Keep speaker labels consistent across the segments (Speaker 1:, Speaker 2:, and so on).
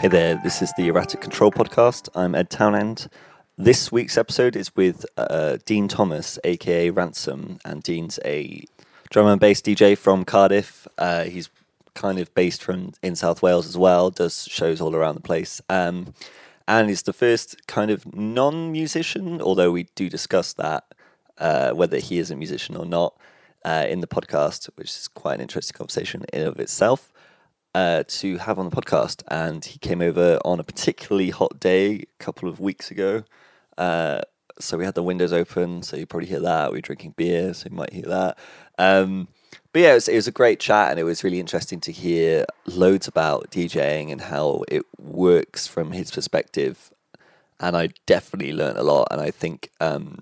Speaker 1: Hey there, this is the Erratic Control Podcast. I'm Ed Townend. This week's episode is with uh, Dean Thomas, aka Ransom, and Dean's a drum and bass DJ from Cardiff. Uh, he's kind of based from in South Wales as well, does shows all around the place. Um, and he's the first kind of non musician, although we do discuss that, uh, whether he is a musician or not, uh, in the podcast, which is quite an interesting conversation in of itself uh, to have on the podcast, and he came over on a particularly hot day a couple of weeks ago. Uh, so we had the windows open, so you probably hear that. We are drinking beer, so you might hear that. Um, but yeah, it was, it was, a great chat, and it was really interesting to hear loads about DJing and how it works from his perspective. And I definitely learned a lot. And I think um,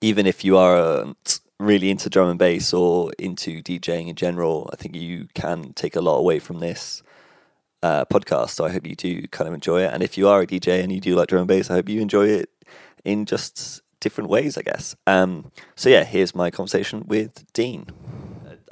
Speaker 1: even if you aren't really into drum and bass or into DJing in general, I think you can take a lot away from this uh, podcast. So I hope you do kind of enjoy it. And if you are a DJ and you do like drum and bass, I hope you enjoy it in just different ways, I guess. Um, so yeah, here's my conversation with Dean.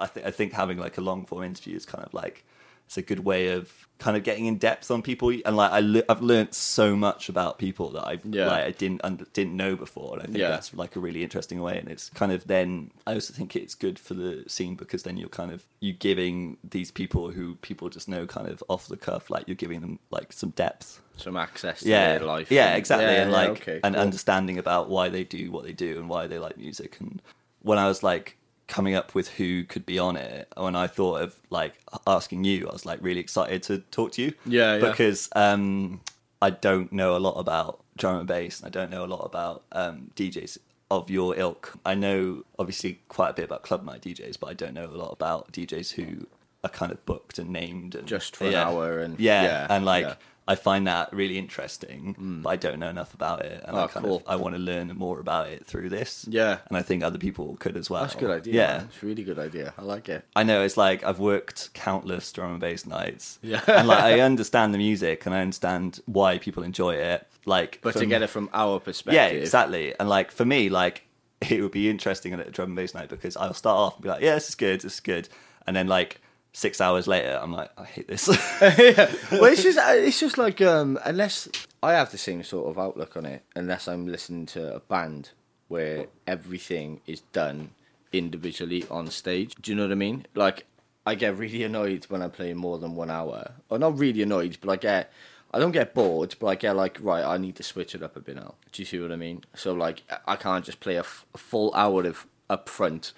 Speaker 1: I, th- I think having like a long form interview is kind of like it's a good way of kind of getting in depth on people and like I le- I've learned so much about people that I've yeah. like I didn't under- didn't know before and I think yeah. that's like a really interesting way and it's kind of then I also think it's good for the scene because then you're kind of you giving these people who people just know kind of off the cuff like you're giving them like some depth
Speaker 2: some access to
Speaker 1: yeah.
Speaker 2: their life
Speaker 1: yeah exactly yeah, and like okay, cool. understanding about why they do what they do and why they like music and when I was like coming up with who could be on it when i thought of like asking you i was like really excited to talk to you
Speaker 2: yeah, yeah.
Speaker 1: because um i don't know a lot about drum and bass and i don't know a lot about um djs of your ilk i know obviously quite a bit about club night djs but i don't know a lot about djs who are kind of booked and named and
Speaker 2: just for yeah, an hour and
Speaker 1: yeah, yeah and like yeah. I find that really interesting, mm. but I don't know enough about it, and oh, I kind cool. of I want to learn more about it through this.
Speaker 2: Yeah,
Speaker 1: and I think other people could as well.
Speaker 2: That's a good idea. Yeah, it's a really good idea. I like it.
Speaker 1: I know it's like I've worked countless drum and bass nights. Yeah, and like I understand the music and I understand why people enjoy it. Like,
Speaker 2: but from, to get it from our perspective,
Speaker 1: yeah, exactly. And like for me, like it would be interesting at a drum and bass night because I'll start off and be like, yeah, this is good, this is good, and then like six hours later, I'm like, I hate this.
Speaker 2: yeah. Well, it's just uh, it's just like um, unless I have the same sort of outlook on it, unless I'm listening to a band where everything is done individually on stage. Do you know what I mean? Like, I get really annoyed when I play more than one hour, or not really annoyed, but I get. I don't get bored, but I get like, right, I need to switch it up a bit now. Do you see what I mean? So, like, I can't just play a, f- a full hour of upfront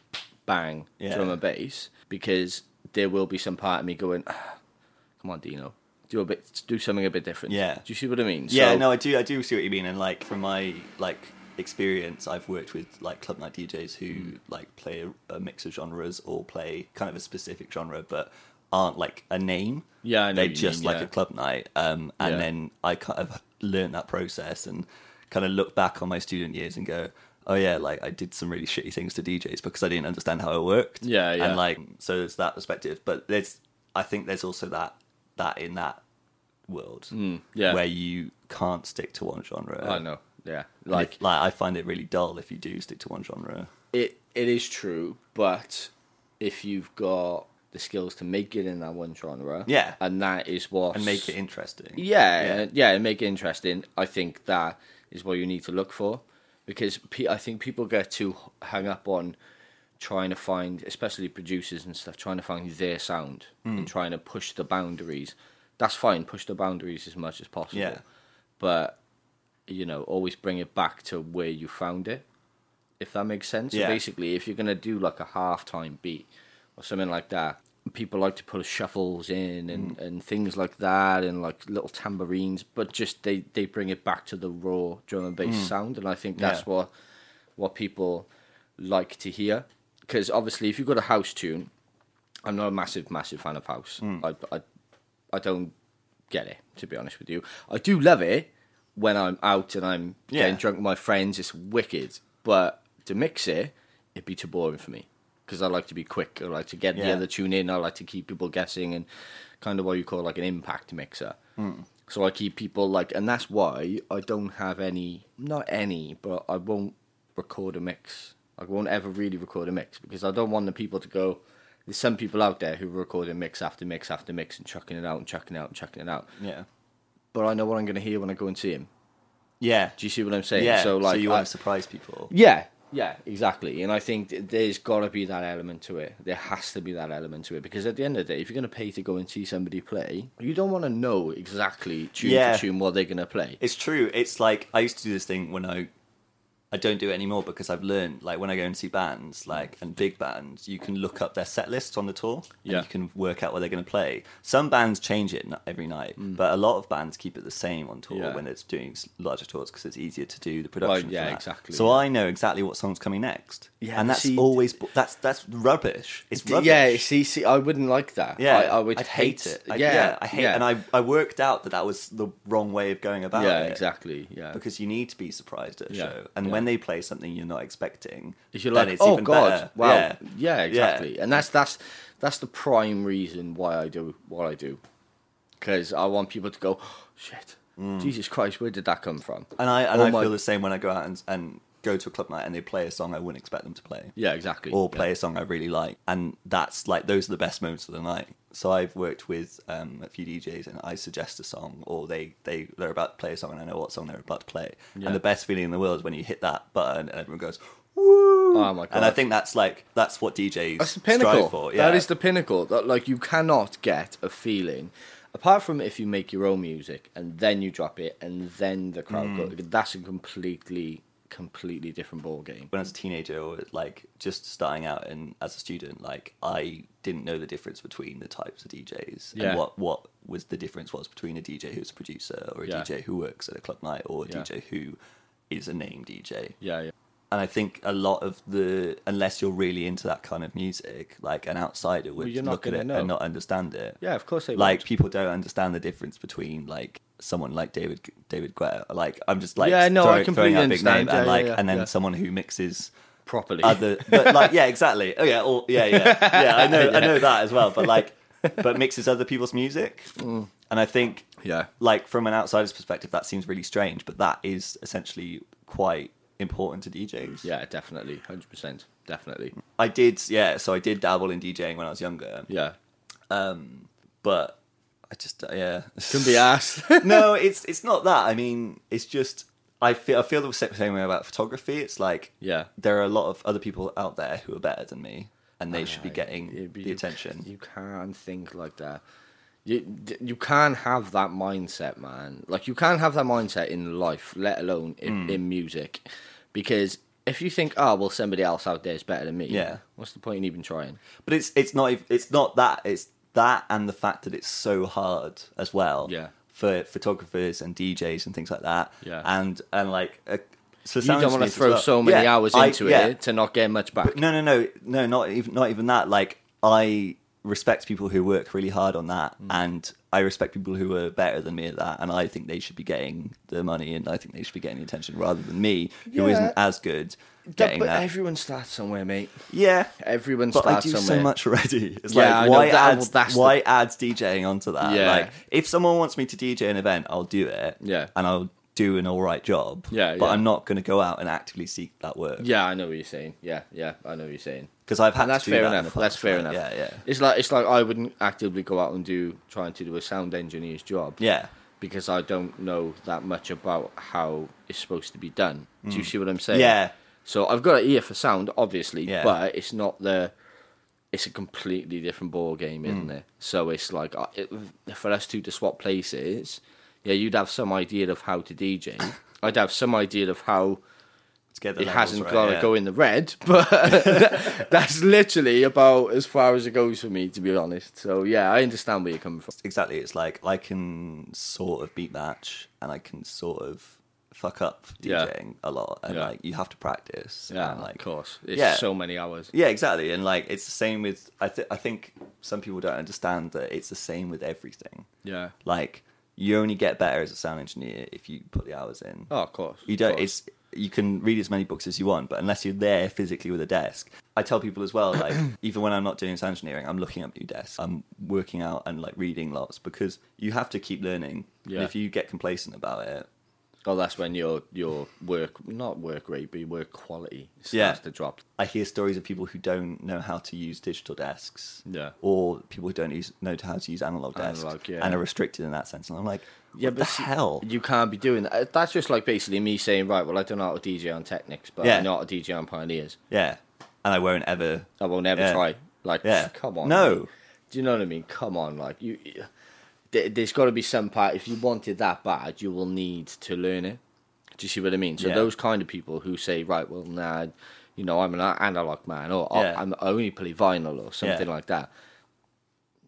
Speaker 2: bang yeah. drum and bass because there will be some part of me going, ah, "Come on, Dino, do a bit, do something a bit different."
Speaker 1: Yeah. Do
Speaker 2: you see what I mean?
Speaker 1: Yeah, so, no, I do. I do see what you mean, and like from my like experience, I've worked with like club night DJs who mm. like play a, a, mix of genres or play kind of a specific genre, but aren't like a name.
Speaker 2: Yeah, I
Speaker 1: know.
Speaker 2: They're
Speaker 1: just
Speaker 2: mean,
Speaker 1: like
Speaker 2: yeah.
Speaker 1: a club night, um, and yeah. then I kind of learned that process and kind of look back on my student years and go, oh yeah, like I did some really shitty things to DJs because I didn't understand how it worked.
Speaker 2: Yeah, yeah.
Speaker 1: And like, so there's that perspective, but there's, I think there's also that that in that world,
Speaker 2: mm, yeah,
Speaker 1: where you can't stick to one genre.
Speaker 2: I know. Yeah, like
Speaker 1: if, like I find it really dull if you do stick to one genre.
Speaker 2: It it is true, but if you've got the skills to make it in that one genre,
Speaker 1: yeah,
Speaker 2: and that is what
Speaker 1: and make it interesting.
Speaker 2: Yeah, yeah, yeah, and make it interesting. I think that is what you need to look for because I think people get too hung up on trying to find, especially producers and stuff, trying to find their sound mm. and trying to push the boundaries. That's fine, push the boundaries as much as possible.
Speaker 1: Yeah.
Speaker 2: But you know, always bring it back to where you found it. If that makes sense. Yeah. So basically, if you're gonna do like a halftime beat or something like that, people like to put shuffles in and, mm. and things like that and like little tambourines, but just they, they bring it back to the raw drum and bass mm. sound, and I think that's yeah. what what people like to hear. Because obviously, if you've got a house tune, I'm not a massive massive fan of house. Mm. I, I I don't get it to be honest with you. I do love it when I'm out and I'm yeah. getting drunk with my friends. It's wicked, but to mix it, it'd be too boring for me because I like to be quick. I like to get yeah. the other tune in. I like to keep people guessing and kind of what you call like an impact mixer.
Speaker 1: Mm.
Speaker 2: So I keep people like, and that's why I don't have any, not any, but I won't record a mix. I won't ever really record a mix because I don't want the people to go. There's some people out there who are recording mix after mix after mix and chucking it out and chucking it out and chucking it out.
Speaker 1: Yeah.
Speaker 2: but I know what I'm going to hear when I go and see him.
Speaker 1: Yeah.
Speaker 2: Do you see what I'm saying?
Speaker 1: Yeah.
Speaker 2: So like,
Speaker 1: so you
Speaker 2: I-
Speaker 1: want to surprise people.
Speaker 2: yeah, yeah, exactly. And I think there's got to be that element to it. There has to be that element to it because at the end of the day, if you're going to pay to go and see somebody play, you don't want to know exactly tune
Speaker 1: Yeah.
Speaker 2: for tune what they're going to play.
Speaker 1: It's true. It's like I used to do this thing when I I don't do it anymore because I've learned like when I go and see bands like and big bands, you can look up their set lists on the tour and
Speaker 2: Yeah.
Speaker 1: you can work out what they're going to play. Some bands change it n- every night, but a lot of bands keep it the same on tour
Speaker 2: Mm. Yeah.
Speaker 1: when it's doing s- larger tours because it's easier to do the production.
Speaker 2: yeah,
Speaker 1: that.
Speaker 2: exactly,
Speaker 1: So
Speaker 2: yeah.
Speaker 1: I know exactly what song's coming next.
Speaker 2: Yeah,
Speaker 1: and that's
Speaker 2: see,
Speaker 1: always bu- that's that's rubbish. It's rubbish.
Speaker 2: Yeah, see, see, I wouldn't like that.
Speaker 1: Yeah,
Speaker 2: I, I would
Speaker 1: I'd
Speaker 2: hate,
Speaker 1: it. I,
Speaker 2: yeah,
Speaker 1: I hate,
Speaker 2: yeah.
Speaker 1: and I I worked out that that was the wrong way of going about it.
Speaker 2: yeah,
Speaker 1: it
Speaker 2: exactly, yeah.
Speaker 1: because you need to be surprised at a
Speaker 2: Yeah,
Speaker 1: show. And
Speaker 2: yeah.
Speaker 1: When they play something you're not expecting,
Speaker 2: If you're like,
Speaker 1: it's
Speaker 2: oh
Speaker 1: even
Speaker 2: god,
Speaker 1: better.
Speaker 2: wow,
Speaker 1: Yeah.
Speaker 2: yeah, exactly, and that's that's that's the prime reason why I do what I do, because I want people to go, oh, shit, mm. Jesus Christ, where did that come from?
Speaker 1: And I and
Speaker 2: Oh
Speaker 1: I
Speaker 2: my-
Speaker 1: feel the same when I go out and, and go to a club night and they play a song I wouldn't expect them to play.
Speaker 2: Yeah, exactly.
Speaker 1: Or
Speaker 2: yeah.
Speaker 1: play a song I really like, and that's like those are the best moments of the night. So I've worked with um, a few DJs, and I suggest a song, or they they they're about to play a song, and I know what song they're about to play.
Speaker 2: Yeah.
Speaker 1: And the best feeling in the world is when you hit that button and everyone goes, "Woo!"
Speaker 2: Oh my
Speaker 1: And I think that's like that's what DJs
Speaker 2: That's the pinnacle.
Speaker 1: strive for. Yeah.
Speaker 2: That is the pinnacle. That like you cannot get a feeling apart from if you make your own music and then you drop it and then the crowd.
Speaker 1: Mm.
Speaker 2: That's a completely, completely different ball game.
Speaker 1: when I was a teenager, or like just starting out and as a student, like I didn't know the difference between the types of DJs
Speaker 2: Yeah.
Speaker 1: and what what was the difference was between a DJ who's a producer or a
Speaker 2: Yeah.
Speaker 1: DJ who works at a club night or a
Speaker 2: Yeah.
Speaker 1: DJ who is a name DJ.
Speaker 2: Yeah, yeah,
Speaker 1: And I think a lot of the unless you're really into that kind of music, like an outsider would
Speaker 2: Well,
Speaker 1: look at it
Speaker 2: know.
Speaker 1: and not understand it.
Speaker 2: yeah. Of course they
Speaker 1: Like
Speaker 2: won't.
Speaker 1: people don't understand the difference between like someone like David David Guetta. Like I'm just like
Speaker 2: Yeah, no, I
Speaker 1: throwing,
Speaker 2: completely
Speaker 1: throwing out a big name
Speaker 2: understand.
Speaker 1: and like
Speaker 2: yeah,
Speaker 1: and then
Speaker 2: yeah.
Speaker 1: someone who mixes
Speaker 2: properly.
Speaker 1: other but like yeah exactly oh yeah or, yeah yeah yeah i know i know that as well but like but mixes other people's music
Speaker 2: Mm.
Speaker 1: and i think
Speaker 2: yeah,
Speaker 1: like from an outsider's perspective that seems really strange but that is essentially quite important to djs
Speaker 2: yeah, definitely, hundred percent, definitely.
Speaker 1: i did yeah so i did dabble in djing when i was younger
Speaker 2: Yeah,
Speaker 1: um but i just uh, yeah
Speaker 2: can be asked.
Speaker 1: no it's it's not that i mean it's just i feel i feel the same way about photography it's like
Speaker 2: yeah,
Speaker 1: there are a lot of other people out there who are better than me and they should be getting the
Speaker 2: you-
Speaker 1: attention
Speaker 2: You can't think like that. You you can't have that mindset, man. Like you can't have that mindset in life, let alone in,
Speaker 1: Hmm.
Speaker 2: in music, because if you think, oh well, somebody else out there is better than me,
Speaker 1: Yeah.
Speaker 2: what's the point in even trying?
Speaker 1: But it's it's not it's not that it's that and the fact that it's so hard as well.
Speaker 2: Yeah.
Speaker 1: For photographers and DJs and things like that.
Speaker 2: Yeah.
Speaker 1: And and like uh, so
Speaker 2: You don't want to throw
Speaker 1: well.
Speaker 2: so many
Speaker 1: Yeah,
Speaker 2: hours
Speaker 1: I-
Speaker 2: into
Speaker 1: yeah.
Speaker 2: it to not get much back.
Speaker 1: No, no, no, no, not even not even that. Like I respect people who work really hard on that,
Speaker 2: Mm.
Speaker 1: and I respect people who are better than me at that, and I think they should be getting the money, and I think they should be getting the attention rather than me, who
Speaker 2: Yeah.
Speaker 1: not as good
Speaker 2: But-
Speaker 1: getting
Speaker 2: but
Speaker 1: that.
Speaker 2: everyone starts somewhere, mate.
Speaker 1: yeah,
Speaker 2: Everyone
Speaker 1: but I do
Speaker 2: somewhere.
Speaker 1: so much already. It's
Speaker 2: Yeah,
Speaker 1: like
Speaker 2: know
Speaker 1: why
Speaker 2: that- well,
Speaker 1: adds
Speaker 2: that's the-
Speaker 1: why adds DJing onto that?
Speaker 2: Yeah.
Speaker 1: Like if someone wants me to DJ an event, I'll do it.
Speaker 2: Yeah.
Speaker 1: and I'll do an all right job.
Speaker 2: Yeah,
Speaker 1: but
Speaker 2: yeah.
Speaker 1: I'm not going to go out and actively seek that work.
Speaker 2: Yeah, I know what you're saying. Yeah, yeah, I know what you're saying.
Speaker 1: because I've had
Speaker 2: And that's
Speaker 1: to do
Speaker 2: fair
Speaker 1: that
Speaker 2: enough. That's fair enough.
Speaker 1: Yeah, yeah,
Speaker 2: It's like it's like I wouldn't actively go out and do trying to do a sound engineer's job.
Speaker 1: yeah.
Speaker 2: because I don't know that much about how it's supposed to be done. Do you see what I'm saying?
Speaker 1: Mm. Yeah,
Speaker 2: So I've got an ear for sound, obviously,
Speaker 1: Yeah.
Speaker 2: but it's not the. It's a completely different ball game, isn't
Speaker 1: Mm.
Speaker 2: it? So it's like uh, it, for us two to swap places. Yeah, you'd have some idea of how to DJ. I'd have some idea of how
Speaker 1: to get the
Speaker 2: it
Speaker 1: levels
Speaker 2: hasn't
Speaker 1: right,
Speaker 2: got to
Speaker 1: yeah.
Speaker 2: go in the red, but that's literally about as far as it goes for me, to be honest. So yeah, I understand where you're coming from.
Speaker 1: Exactly, it's like I can sort of beat match, and I can sort of fuck up
Speaker 2: Yeah.
Speaker 1: DJing a lot, and
Speaker 2: Yeah.
Speaker 1: like you have to practice.
Speaker 2: Yeah,
Speaker 1: and, like
Speaker 2: of course. It's
Speaker 1: yeah.
Speaker 2: so many hours.
Speaker 1: Yeah, exactly, and like it's the same with. I th- I think some people don't understand that it's the same with everything.
Speaker 2: Yeah.
Speaker 1: Like you only get better as a sound engineer if you put the hours in.
Speaker 2: Oh, of course.
Speaker 1: You don't.
Speaker 2: course.
Speaker 1: It's you can read as many books as you want, but unless you're there physically with a desk, I tell people as well. Like even when I'm not doing sound engineering, I'm looking up new desks. I'm working out and like reading lots because you have to keep learning. And
Speaker 2: Yeah.
Speaker 1: if you get complacent about it,
Speaker 2: Oh, that's when your your work not work rate, but your work quality starts
Speaker 1: Yeah.
Speaker 2: to drop.
Speaker 1: I hear stories of people who don't know how to use digital desks.
Speaker 2: Yeah.
Speaker 1: Or people who don't use, know how to use analog desks
Speaker 2: Analog, yeah.
Speaker 1: and are restricted in that sense. And I'm like,
Speaker 2: Yeah, but
Speaker 1: the hell?
Speaker 2: You can't be doing that. That's just like basically me saying, right, well, I don't know how to DJ on Technics, but
Speaker 1: Yeah.
Speaker 2: I know how to DJ on Pioneers.
Speaker 1: Yeah. And I won't ever.
Speaker 2: I will never
Speaker 1: Yeah.
Speaker 2: try. Like,
Speaker 1: Yeah.
Speaker 2: come on.
Speaker 1: No.
Speaker 2: mate. Do you know what I mean? Come on, like you. There- There's got to be some part. If you wanted that bad, you will need to learn it. Do you see what I mean? So
Speaker 1: Yeah.
Speaker 2: those kind of people who say, right, well, nah, you know, I'm an analog man, or I-
Speaker 1: Yeah.
Speaker 2: I'm, I only play vinyl, or something
Speaker 1: Yeah.
Speaker 2: like that.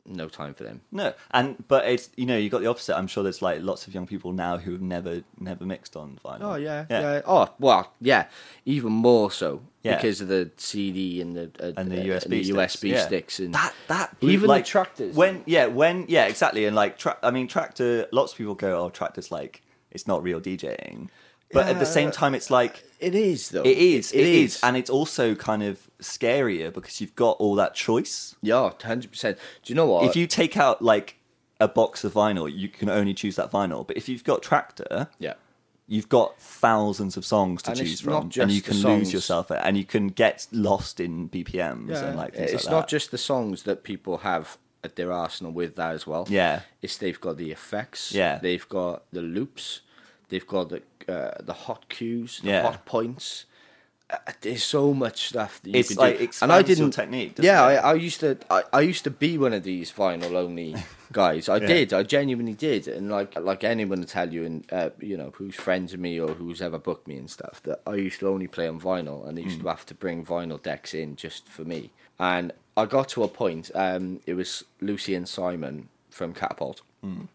Speaker 2: No time for them.
Speaker 1: No, and but it's you know you got the opposite. I'm sure there's like lots of young people now who have never never mixed on vinyl.
Speaker 2: Oh yeah,
Speaker 1: yeah,
Speaker 2: yeah. Oh well, yeah. Even more so
Speaker 1: Yeah.
Speaker 2: because of the CD and the uh,
Speaker 1: and the
Speaker 2: uh,
Speaker 1: USB
Speaker 2: and the
Speaker 1: sticks,
Speaker 2: USB
Speaker 1: yeah.
Speaker 2: sticks and
Speaker 1: that that blew-
Speaker 2: even the
Speaker 1: like,
Speaker 2: Traktors.
Speaker 1: when yeah when yeah exactly and like tra- I mean Traktor lots of people go oh Traktors like it's not real DJing, but at the same
Speaker 2: uh,
Speaker 1: time it's like
Speaker 2: it is though.
Speaker 1: it is
Speaker 2: It
Speaker 1: it is. and it's also kind of scarier because you've got all that choice.
Speaker 2: yeah, hundred percent. Do you know what?
Speaker 1: if you take out like a box of vinyl, you can only choose that vinyl. But if you've got Traktor,
Speaker 2: yeah.
Speaker 1: you've got thousands of songs to
Speaker 2: And
Speaker 1: choose from, and you can lose yourself, and you can get lost in BPMs and like things
Speaker 2: it's
Speaker 1: like
Speaker 2: not just the songs that people have at their arsenal with that as well.
Speaker 1: Yeah.
Speaker 2: it's they've got the effects.
Speaker 1: Yeah.
Speaker 2: they've got the loops. They've got the uh, the hot cues, the
Speaker 1: Yeah.
Speaker 2: hot points. Uh, there's so much stuff that you
Speaker 1: It's
Speaker 2: can
Speaker 1: like
Speaker 2: do.
Speaker 1: expands your technique, doesn't
Speaker 2: yeah? I, I used to. I, I used to be one of these vinyl only guys. I did. I genuinely did. And like like anyone to tell you, and uh, you know, who's friends with me or who's ever booked me and stuff, that I used to only play on vinyl, and I used
Speaker 1: Mm.
Speaker 2: to have to bring vinyl decks in just for me. And I got to a point. Um, it was Lucy and Simon from Catapult.
Speaker 1: Mm.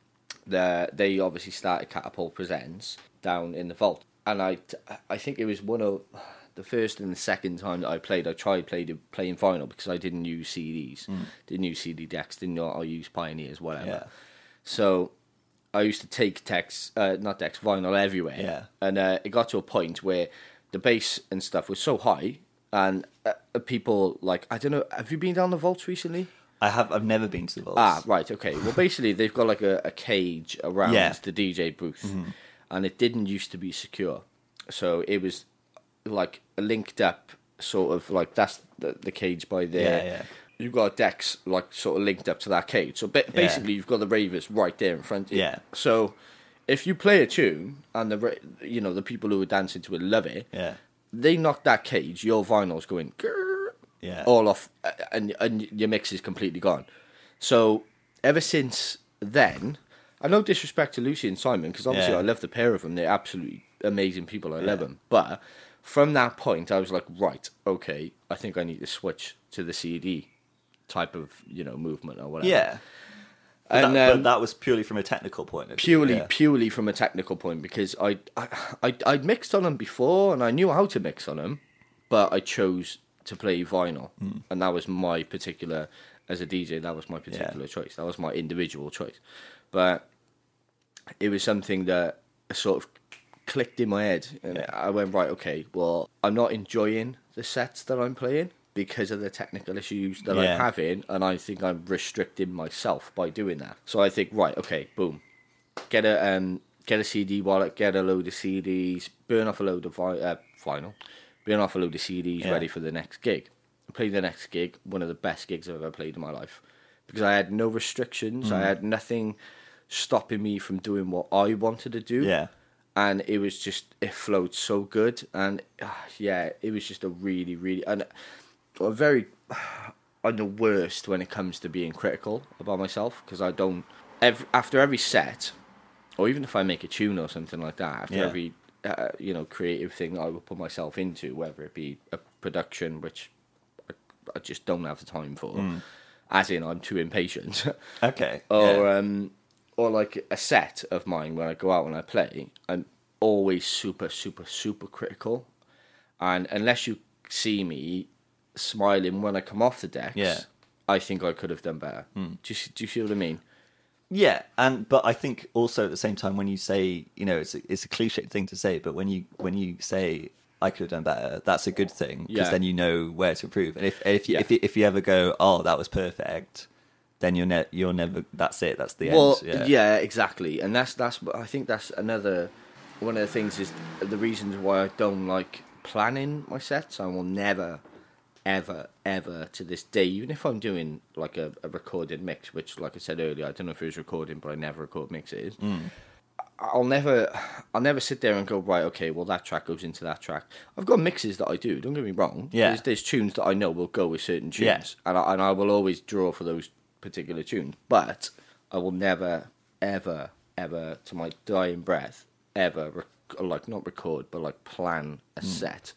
Speaker 2: The, they obviously started Catapult Presents down in the vault, and I I think it was one of the first and the second time that I played. I tried played playing vinyl because I didn't use CDs, didn't use CD decks, didn't know I use Pioneers, whatever.
Speaker 1: Mm. Yeah.
Speaker 2: So I used to take decks, uh, not decks, vinyl everywhere.
Speaker 1: Yeah.
Speaker 2: And uh, it got to a point where the bass and stuff was so high, and uh, people like I don't know. Have you been down the vaults recently?
Speaker 1: I have. I've never been to the vaults.
Speaker 2: Ah, right, okay. Well, basically, they've got like a, a cage around
Speaker 1: Yeah. Mm-hmm.
Speaker 2: the DJ booth, and it didn't used to be secure, so it was like linked up, sort of like that's the, the cage by there.
Speaker 1: Yeah, yeah.
Speaker 2: You've got decks like sort of linked up to that cage. So ba- basically, you've got the ravers right there in front of you.
Speaker 1: Yeah.
Speaker 2: So if you play a tune and the ra- you know the people who are dancing to it love it,
Speaker 1: Yeah.
Speaker 2: they knock that cage, your vinyl's going
Speaker 1: Yeah.
Speaker 2: all off, and and your mix is completely gone. So ever since then, I no disrespect to Lucy and Simon because obviously
Speaker 1: Yeah.
Speaker 2: I love the pair of them. They're absolutely amazing people. I love them. But from that point, I was like, right, okay, I think I need to switch to the CD type of you know movement or whatever.
Speaker 1: Yeah. But,
Speaker 2: and
Speaker 1: that,
Speaker 2: um,
Speaker 1: but that was purely from a technical point of
Speaker 2: purely
Speaker 1: yeah.
Speaker 2: purely from a technical point because I, I I I'd mixed on them before and I knew how to mix on them, but I chose to play vinyl,
Speaker 1: Hmm.
Speaker 2: and that was my particular as a DJ. That was my particular choice. That was my individual choice, but it was something that sort of clicked in my head, and I went right. Okay, well, I'm not enjoying the sets that I'm playing. Because of the technical issues that
Speaker 1: Yeah.
Speaker 2: I'm having, and I think I'm restricting myself by doing that. So I think, right, okay, boom, get a um, get a CD wallet, get a load of CDs, burn off a load of vi- uh, vinyl, burn off a load of CDs,
Speaker 1: Yeah.
Speaker 2: ready for the next gig. Play the next gig, one of the best gigs I've ever played in my life, because I had no restrictions,
Speaker 1: Mm.
Speaker 2: I had nothing stopping me from doing what I wanted to do.
Speaker 1: Yeah.
Speaker 2: And it was just it flowed so good, and uh, yeah, it was just a really, really and a very I'm the worst when it comes to being critical about myself because I don't. Every, after every set, or even if I make a tune or something like that, after
Speaker 1: Yeah.
Speaker 2: every uh, you know creative thing I will put myself into, whether it be a production which I, I just don't have the time for,
Speaker 1: Mm.
Speaker 2: as in I'm too impatient,
Speaker 1: Okay.
Speaker 2: or
Speaker 1: yeah.
Speaker 2: um, or like a set of mine when I go out and I play, I'm always super, super, super critical, and unless you see me smiling when I come off the decks,
Speaker 1: Yeah.
Speaker 2: I think I could have done better. Hmm. Do you do you see what I mean?
Speaker 1: Yeah, and but I think also at the same time when you say, you know, it's a, it's a cliche thing to say, but when you when you say I could have done better, that's a good thing because
Speaker 2: Yeah.
Speaker 1: then you know where to improve. And if if you,
Speaker 2: Yeah.
Speaker 1: if you, if you ever go, oh, that was perfect, then you're ne- you're never. That's it. That's the
Speaker 2: Well,
Speaker 1: end.
Speaker 2: yeah. exactly, and that's that's I think that's another one of the things is the reasons why I don't like planning my sets. I will never, ever, ever to this day, even if I'm doing like a, a recorded mix, which, like I said earlier, I don't know if it was recording, but I never record mixes.
Speaker 1: Mm.
Speaker 2: I'll never, I'll never sit there and go right. Okay, well that track goes into that track. I've got mixes that I do. Don't get me wrong.
Speaker 1: Yeah.
Speaker 2: There's, there's tunes that I know will go with certain tunes,
Speaker 1: Yeah.
Speaker 2: and I, and I will always draw for those particular tune, But I will never, ever, ever, to my dying breath, ever rec- like not record, but like plan a hmm. set,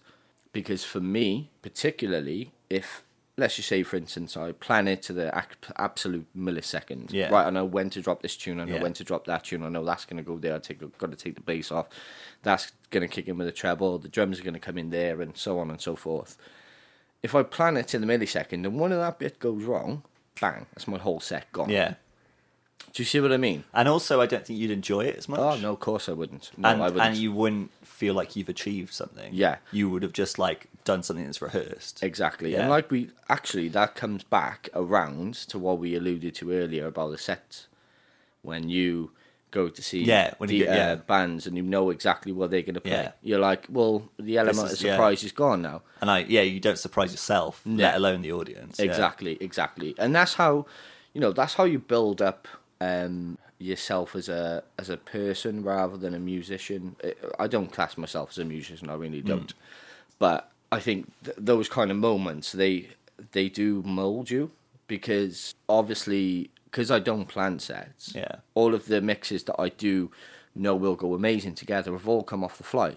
Speaker 2: because for me, particularly, if let's just say, for instance, I plan it to the ac- absolute millisecond.
Speaker 1: Yeah.
Speaker 2: Right, I know when to drop this tune. I know
Speaker 1: Yeah.
Speaker 2: when to drop that tune. I know that's going to go there. I take got to take the bass off. That's going to kick in with the treble. The drums are going to come in there, and so on and so forth. If I plan it to the millisecond and one of that bit goes wrong, bang, that's my whole set gone.
Speaker 1: Yeah.
Speaker 2: Do you see what I mean?
Speaker 1: And also, I don't think you'd enjoy it as much.
Speaker 2: Oh no, of course I wouldn't. No,
Speaker 1: and,
Speaker 2: I wouldn't.
Speaker 1: and you wouldn't feel like you've achieved something.
Speaker 2: Yeah.
Speaker 1: You would have just like done something that's rehearsed.
Speaker 2: Exactly.
Speaker 1: Yeah.
Speaker 2: And like we actually that comes back around to what we alluded to earlier about the sets. When you go to see
Speaker 1: Yeah, when
Speaker 2: the
Speaker 1: you get- yeah.
Speaker 2: uh, bands and you know exactly what they're going to play,
Speaker 1: Yeah.
Speaker 2: you're like, well, the element
Speaker 1: is-
Speaker 2: of
Speaker 1: yeah.
Speaker 2: surprise is gone now.
Speaker 1: And I, yeah, you don't surprise yourself,
Speaker 2: Yeah.
Speaker 1: let alone the audience. Yeah.
Speaker 2: Exactly, exactly. And that's how, you know, that's how you build up um, yourself as a as a person rather than a musician. I- don't class myself as a musician. I really don't. But I think th- those kind of moments they they do mold you because obviously because I don't plan sets.
Speaker 1: Yeah.
Speaker 2: All of the mixes that I do know will go amazing together have all come off the fly.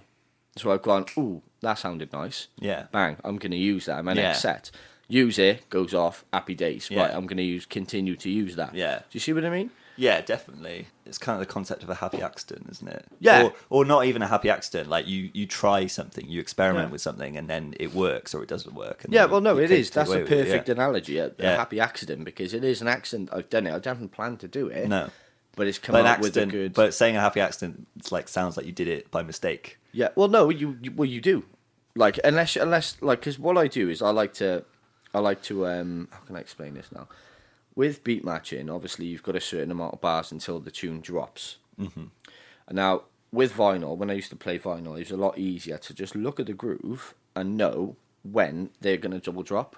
Speaker 2: So I've gone, ooh, that sounded nice.
Speaker 1: Yeah.
Speaker 2: Bang, I'm going to use that in my
Speaker 1: Yeah.
Speaker 2: next set. Use it, goes off, happy days.
Speaker 1: Yeah.
Speaker 2: Right, I'm going to use, continue to use that.
Speaker 1: Yeah.
Speaker 2: Do you see what I mean?
Speaker 1: Yeah, definitely. It's kind of the concept of a happy accident, isn't it?
Speaker 2: Yeah.
Speaker 1: Or, or not even a happy accident. Like you, you try something, you experiment
Speaker 2: Yeah.
Speaker 1: with something, and then it works or it doesn't work. And
Speaker 2: Yeah, well, no, it is. That's a
Speaker 1: it,
Speaker 2: perfect
Speaker 1: yeah.
Speaker 2: analogy, a, a happy accident, because it is an accident. I've done it. I didn't plan to do it.
Speaker 1: No.
Speaker 2: But it's come
Speaker 1: But
Speaker 2: out with a
Speaker 1: accident,
Speaker 2: good.
Speaker 1: but saying a happy accident, it's like sounds like you did it by mistake.
Speaker 2: Yeah, well, no, you, you well you do, like unless unless like because what I do is I like to, I like to um how can I explain this now? With beat matching, obviously you've got a certain amount of bars until the tune drops. Mm-hmm. And now with vinyl, when I used to play vinyl, it was a lot easier to just look at the groove and know when they're going to double drop.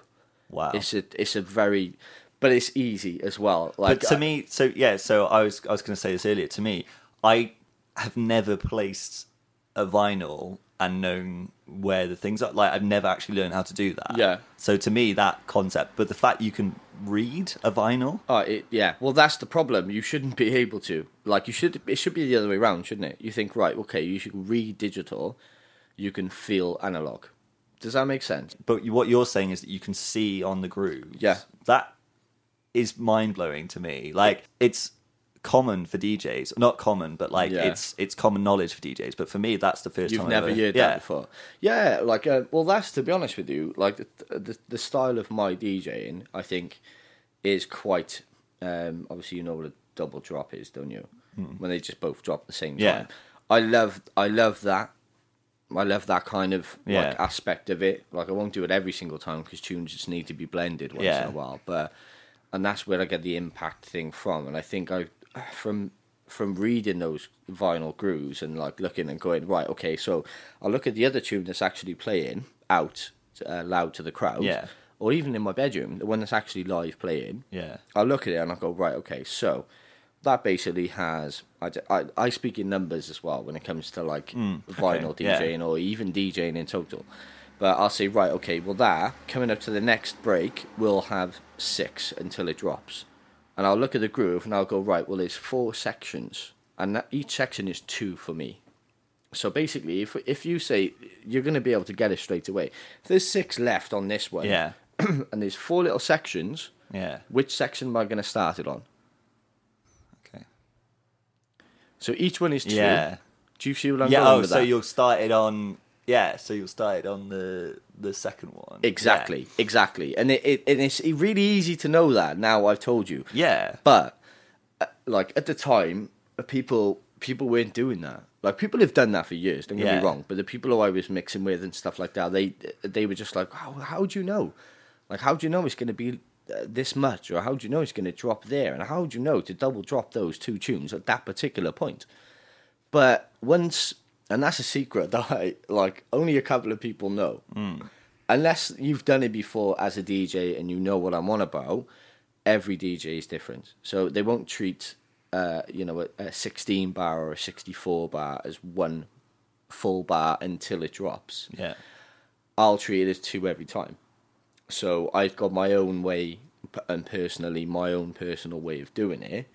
Speaker 1: Wow.
Speaker 2: It's a it's a very, but it's easy as well. Like
Speaker 1: but to
Speaker 2: I-
Speaker 1: me, so yeah, so I was I was going to say this earlier. To me, I have never placed a vinyl and known where the things are. Like I've never actually learned how to do that.
Speaker 2: Yeah.
Speaker 1: So to me, that concept, but the fact you can read a vinyl,
Speaker 2: Oh, it, yeah. Well, that's the problem. You shouldn't be able to. Like, you should. It should be the other way around, shouldn't it? You think, right? Okay, you should read digital. You can feel analog. Does that make sense?
Speaker 1: but what you're saying is that you can see on the grooves.
Speaker 2: Yeah.
Speaker 1: That is mind blowing to me. Like it's common for DJs, not common, but like
Speaker 2: Yeah.
Speaker 1: it's it's common knowledge for DJs. But for me, that's the 1st
Speaker 2: You've
Speaker 1: time.
Speaker 2: never
Speaker 1: I've ever,
Speaker 2: heard
Speaker 1: yeah.
Speaker 2: that before. Yeah, like, uh, well, that's to be honest with you, like the, the the style of my DJing, I think, is quite. Um, obviously, you know what a double drop is, don't you? When they just both drop at the same time.
Speaker 1: Hmm. Yeah.
Speaker 2: I love, I love that. I love that kind of
Speaker 1: Yeah.
Speaker 2: like aspect of it. Like I won't do it every single time because tunes just need to be blended once
Speaker 1: Yeah.
Speaker 2: in a while. But and that's where I get the impact thing from. And I think I from from reading those vinyl grooves and like looking and going right, okay, so I'll look at the other tune that's actually playing out uh, loud to the crowd,
Speaker 1: Yeah.
Speaker 2: or even in my bedroom, the one that's actually live playing.
Speaker 1: Yeah.
Speaker 2: I'll look at it and I'll go, right, okay, so that basically has. I, I, I speak in numbers as well when it comes to like vinyl
Speaker 1: Mm, yeah.
Speaker 2: DJing or even DJing in total. But I'll say, right, okay, well, that coming up to the next break, we'll have six until it drops. And I'll look at the groove and I'll go, right, well, there's four sections. And that, each section is two for me. So basically, if if you say you're going to be able to get it straight away, if there's six left on this one,
Speaker 1: Yeah.
Speaker 2: and there's four little sections,
Speaker 1: Yeah.
Speaker 2: which section am I going to start it on?
Speaker 1: Okay.
Speaker 2: So each one is two.
Speaker 1: Yeah.
Speaker 2: Do you see what I'm
Speaker 1: yeah.
Speaker 2: going
Speaker 1: Oh,
Speaker 2: with
Speaker 1: so
Speaker 2: that?
Speaker 1: you'll start it on. Yeah. So you'll start it on the the second one.
Speaker 2: Exactly, exactly. And it, it and it's really easy to know that now. I've told you,
Speaker 1: Yeah.
Speaker 2: but uh, like at the time, uh, people people weren't doing that. Like people have done that for years. Don't get
Speaker 1: Yeah.
Speaker 2: me wrong, but the people who I was mixing with and stuff like that, they they were just like, how how do you know? Like how do you know it's going to be uh, this much, or how do you know it's going to drop there, and how do you know to double drop those two tunes at that particular point? But once and that's a secret that I, like only a couple of people know.
Speaker 1: Mm.
Speaker 2: Unless you've done it before as a DJ and you know what I'm on about, every DJ is different. So they won't treat, uh, you know, a, a 16 bar or a 64 bar as one full bar until it drops.
Speaker 1: Yeah.
Speaker 2: I'll treat it as two every time. So I've got my own way, and personally, my own personal way of doing it,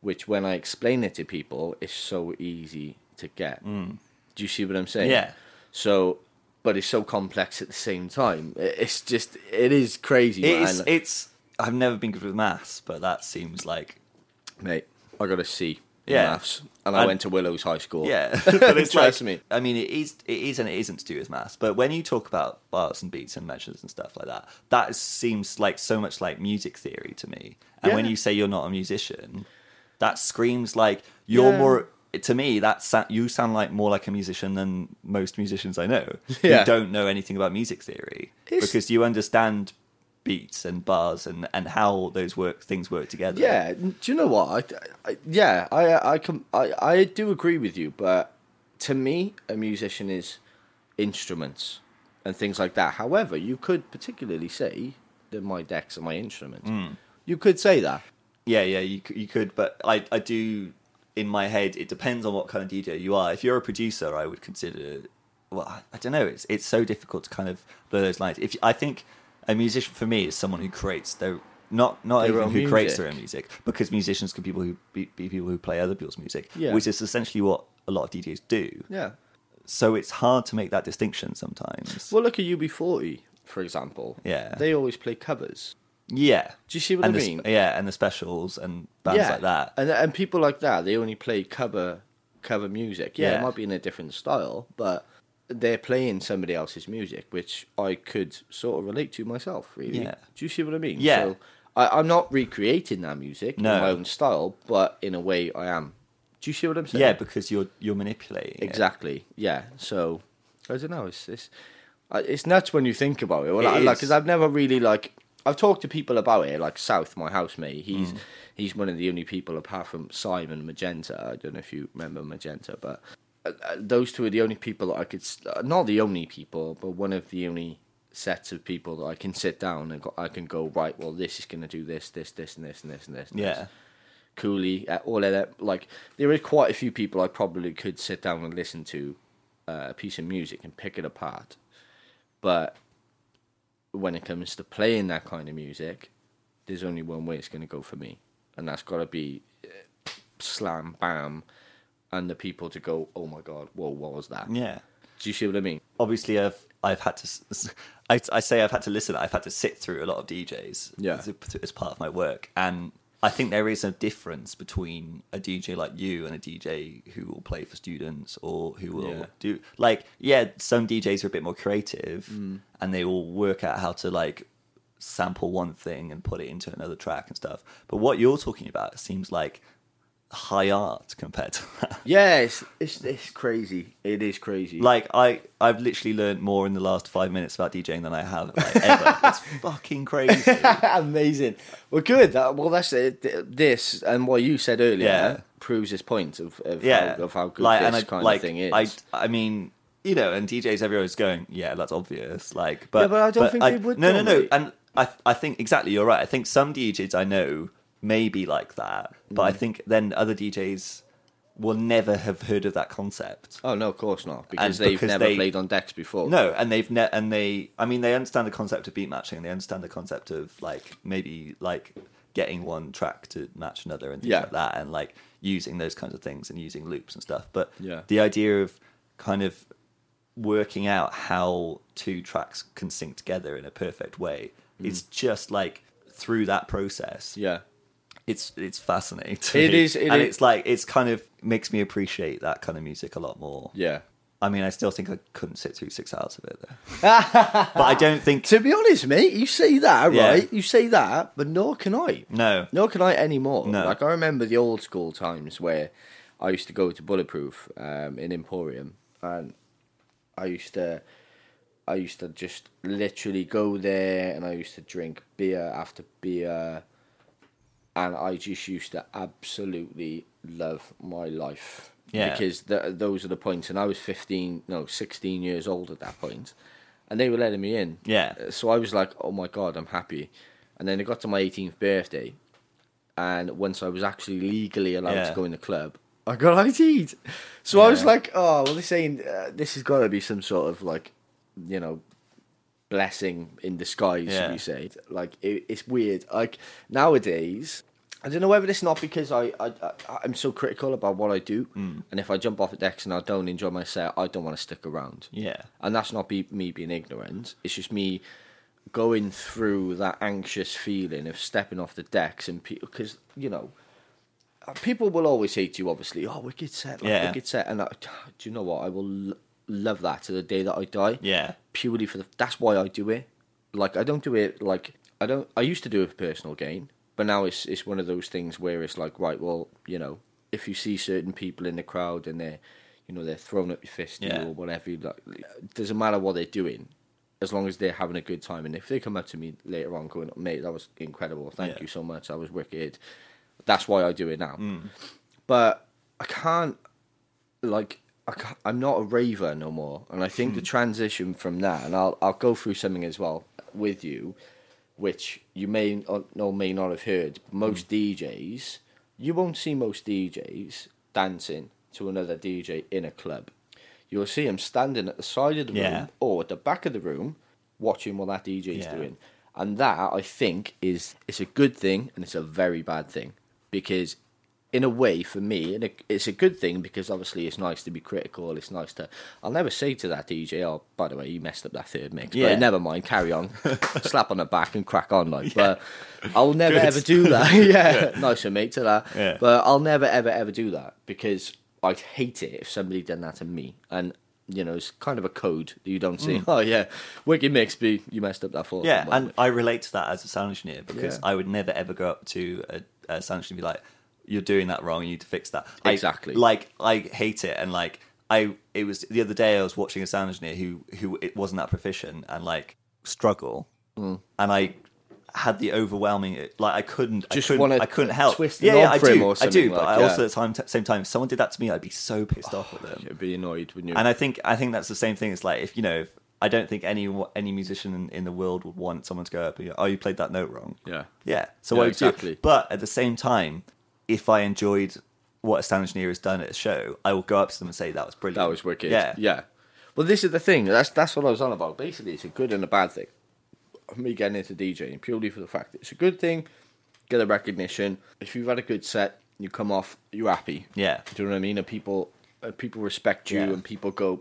Speaker 2: which when I explain it to people, is so easy to get.
Speaker 1: Mm.
Speaker 2: Do you see what I'm saying?
Speaker 1: Yeah.
Speaker 2: So, but it's so complex at the same time. It's just, it is crazy.
Speaker 1: It's,
Speaker 2: man.
Speaker 1: it's. I've never been good with maths, but that seems like
Speaker 2: mate. I got a C in
Speaker 1: Yeah.
Speaker 2: maths, and I went to Willows High School.
Speaker 1: Yeah, but it's like,
Speaker 2: me.
Speaker 1: I mean, it is, it is, and it isn't to do with maths. But when you talk about bars and beats and measures and stuff like that, that seems like so much like music theory to me. And when you say you're not a musician, that screams like you're
Speaker 2: Yeah.
Speaker 1: more. To me, that sa- you sound like more like a musician than most musicians I know
Speaker 2: Yeah.
Speaker 1: don't know anything about music theory
Speaker 2: It's-
Speaker 1: because you understand beats and bars and, and how those work things work together.
Speaker 2: Yeah, do you know what? I, I yeah, I I can I, I do agree with you, but to me, a musician is instruments and things like that. However, you could particularly say that my decks are my instruments.
Speaker 1: Hmm.
Speaker 2: You could say that.
Speaker 1: Yeah, yeah, you you could, but I I do in my head. It depends on what kind of DJ you are. If you're a producer, I would consider. Well, I, I don't know. It's it's so difficult to kind of blur those lines. If I think a musician for me is someone who creates their not not
Speaker 2: Their
Speaker 1: even who creates their
Speaker 2: music.
Speaker 1: own music because musicians can people who be, be people who play other people's music,
Speaker 2: Yeah.
Speaker 1: which is essentially what a lot of DJs do.
Speaker 2: Yeah.
Speaker 1: So it's hard to make that distinction sometimes.
Speaker 2: Well, look at UB40, for example.
Speaker 1: Yeah.
Speaker 2: They always play covers.
Speaker 1: Yeah,
Speaker 2: Do you see what
Speaker 1: and
Speaker 2: I
Speaker 1: the,
Speaker 2: mean?
Speaker 1: yeah, and the specials and bands like that.
Speaker 2: And and people like that, they only play cover cover music. Yeah,
Speaker 1: Yeah.
Speaker 2: it might be in a different style, but they're playing somebody else's music, which I could sort of relate to myself. Really,
Speaker 1: Yeah.
Speaker 2: do you see what I mean?
Speaker 1: Yeah.
Speaker 2: So I, I'm not recreating that music
Speaker 1: No.
Speaker 2: in my own style, but in a way, I am. Do you see what I'm saying?
Speaker 1: Yeah, because you're you're manipulating. it.
Speaker 2: Exactly. Yeah. So I don't know. It's it's uh, it's nuts when you think about it. Well,
Speaker 1: It
Speaker 2: I, like because I've never really like I've talked to people about it. Like South, my housemate,
Speaker 1: Mm.
Speaker 2: he's he's one of the only people apart from Simon Magenta. I don't know if you remember Magenta, but uh, uh, those two are the only people that I could uh, not the only people, but one of the only sets of people that I can sit down and go, I can go right. Well, this is going to do this, this, this, and this, and this, and this. and
Speaker 1: Yeah.
Speaker 2: coolly, uh, all of that. Like there is quite a few people I probably could sit down and listen to uh, a piece of music and pick it apart, but when it comes to playing that kind of music, there's only one way it's going to go for me, and that's got to be uh, slam bam, and the people to go, oh my god, whoa, what was that?
Speaker 1: Yeah.
Speaker 2: Do you see what I mean?
Speaker 1: obviously I've I've had to I, I say I've had to listen I've had to sit through a lot of DJs
Speaker 2: Yeah.
Speaker 1: as, as part of my work and I think there is a difference between a DJ like you and a DJ who will play for students or who will
Speaker 2: Yeah.
Speaker 1: do like yeah some DJs are a bit more creative
Speaker 2: Mm.
Speaker 1: and they will work out how to like sample one thing and put it into another track and stuff but what you're talking about seems like high art compared to that
Speaker 2: Yeah, it's, it's it's crazy. It is crazy.
Speaker 1: like I, I've literally learned more in the last five minutes about DJing than I have like, ever. it's fucking crazy.
Speaker 2: Amazing. Well, good. That, well, that's it. This and what you said earlier
Speaker 1: Yeah.
Speaker 2: proves this point of, of,
Speaker 1: Yeah,
Speaker 2: how, of how good
Speaker 1: like,
Speaker 2: this
Speaker 1: I,
Speaker 2: kind
Speaker 1: like,
Speaker 2: of thing is.
Speaker 1: I, I mean, you know, and DJs everywhere is going, yeah, that's obvious. Like, but
Speaker 2: Yeah, but I don't think they would,
Speaker 1: No, no, no. And I, I think exactly. You're right. I think some DJs I know may be like that, but
Speaker 2: Mm.
Speaker 1: I think then other DJs will never have heard of that concept.
Speaker 2: oh no, of course not, because
Speaker 1: And
Speaker 2: they've
Speaker 1: because
Speaker 2: never
Speaker 1: they-
Speaker 2: played on decks before.
Speaker 1: No, and they've ne- and they. I mean, they understand the concept of beat matching. And they understand the concept of like maybe like getting one track to match another and things
Speaker 2: Yeah.
Speaker 1: like that, and like using those kinds of things and using loops and stuff. But
Speaker 2: Yeah.
Speaker 1: the idea of kind of working out how two tracks can sync together in a perfect way is just like through that process.
Speaker 2: Yeah,
Speaker 1: It's it's fascinating.
Speaker 2: It
Speaker 1: me.
Speaker 2: is- it
Speaker 1: and
Speaker 2: is-
Speaker 1: it's like it's kind of makes me appreciate that kind of music a lot more.
Speaker 2: yeah.
Speaker 1: I mean, I still think I couldn't sit through six hours of it, though. but I don't think.
Speaker 2: To be honest, mate, you say that
Speaker 1: Yeah.
Speaker 2: right. You say that, but nor can I.
Speaker 1: No.
Speaker 2: Nor can I anymore.
Speaker 1: No.
Speaker 2: Like I remember the old school times where I used to go to Bulletproof um, in Emporium, and I used to, I used to just literally go there, and I used to drink beer after beer, and I just used to absolutely love my life.
Speaker 1: Yeah.
Speaker 2: Because th- those are the points, and I was fifteen, no, sixteen years old at that point, and they were letting me in.
Speaker 1: Yeah.
Speaker 2: Uh, So I was like, "Oh my god, I'm happy." And then it got to my 18th birthday, and once I was actually legally allowed
Speaker 1: Yeah.
Speaker 2: to go in the club, I got ID'd. So I was like, "Oh, well, they're saying uh, this has got to be some sort of like, you know, blessing in disguise."
Speaker 1: Yeah.
Speaker 2: Should we say? Like it, it's weird. Like nowadays. I don't know whether it's not because I, I, I I'm so critical about what I do,
Speaker 1: Hmm.
Speaker 2: and if I jump off a decks and I don't enjoy my set, I don't want to stick around
Speaker 1: Yeah.
Speaker 2: and that's not be, me being ignorant. It's just me going through that anxious feeling of stepping off the decks and people because you know uh, people will always say to you, obviously, "Oh, wicked set, like,
Speaker 1: Yeah.
Speaker 2: wicked set," and I, do you know what? I will l- love that to the day that I die.
Speaker 1: Yeah.
Speaker 2: purely for the. That's why I do it. Like I don't do it like I don't. I used to do it for personal gain, but now it's it's one of those things where it's like, right, well, you know, if you see certain people in the crowd and they're, you know, they're throwing up your fist
Speaker 1: Yeah.
Speaker 2: or whatever, you like, it doesn't matter what they're doing, as long as they're having a good time. And if they come up to me later on, going, mate, that was incredible, thank
Speaker 1: Yeah.
Speaker 2: you so much, that was wicked. That's why I do it now.
Speaker 1: Mm.
Speaker 2: But I can't, like, I can't, I'm not a raver no more. And I think the transition from that, and I'll I'll go through something as well with you, which you may or may not have heard. Most
Speaker 1: Hmm.
Speaker 2: DJs, you won't see most DJs dancing to another DJ in a club. You'll see them standing at the side of the
Speaker 1: Yeah.
Speaker 2: room or at the back of the room, watching what that DJ's
Speaker 1: Yeah.
Speaker 2: doing. And that I think is it's a good thing and it's a very bad thing because in a way for me and it's a good thing because obviously it's nice to be critical it's nice to i'll never say to that dj oh by the way you messed up that third mix
Speaker 1: Yeah.
Speaker 2: but never mind carry on slap on the back and crack on like but i'll never
Speaker 1: Good.
Speaker 2: ever do that yeah nice of mate to that
Speaker 1: Yeah.
Speaker 2: but i'll never ever ever do that because i'd hate it if somebody done that to me and you know, it's kind of a code that you don't say. Oh yeah, wicked mix, B, you messed up that fourth.
Speaker 1: Mm. Yeah, and I relate to that as a sound engineer because
Speaker 2: Yeah.
Speaker 1: I would never ever go up to a, a sound engineer and be like, "You're doing that wrong. You need to fix that." I-
Speaker 2: Exactly.
Speaker 1: like I hate it, and like I, it was the other day I was watching a sound engineer who who it wasn't that proficient and like struggle,
Speaker 2: Mm.
Speaker 1: and I had the overwhelming like I couldn't
Speaker 2: Just
Speaker 1: I couldn't, I couldn't help.
Speaker 2: twist the
Speaker 1: yeah, yeah, I do, I do, but
Speaker 2: like,
Speaker 1: I
Speaker 2: yeah.
Speaker 1: also at the time, same time, if someone did that to me, I'd be so pissed off with them.
Speaker 2: You'd be annoyed when you.
Speaker 1: And I think I think that's the same thing. It's like if you know, if, I don't think any any musician in, in the world would want someone to go up and go, "Oh, you played that note wrong."
Speaker 2: yeah,
Speaker 1: Yeah. So
Speaker 2: Yeah,
Speaker 1: what you do?
Speaker 2: exactly.
Speaker 1: But at the same time, if I enjoyed what a sound engineer has done at a show, I will go up to them and say that was brilliant.
Speaker 2: That was wicked.
Speaker 1: Yeah.
Speaker 2: yeah. Well, this is the thing. That's that's what I was on about. Basically, it's a good and a bad thing. Me getting into DJing purely for the fact that it's a good thing. Get a recognition. If you've had a good set, you come off, you're happy.
Speaker 1: Yeah.
Speaker 2: Do you know what I mean? And people, uh, people respect you,
Speaker 1: Yeah.
Speaker 2: and people go,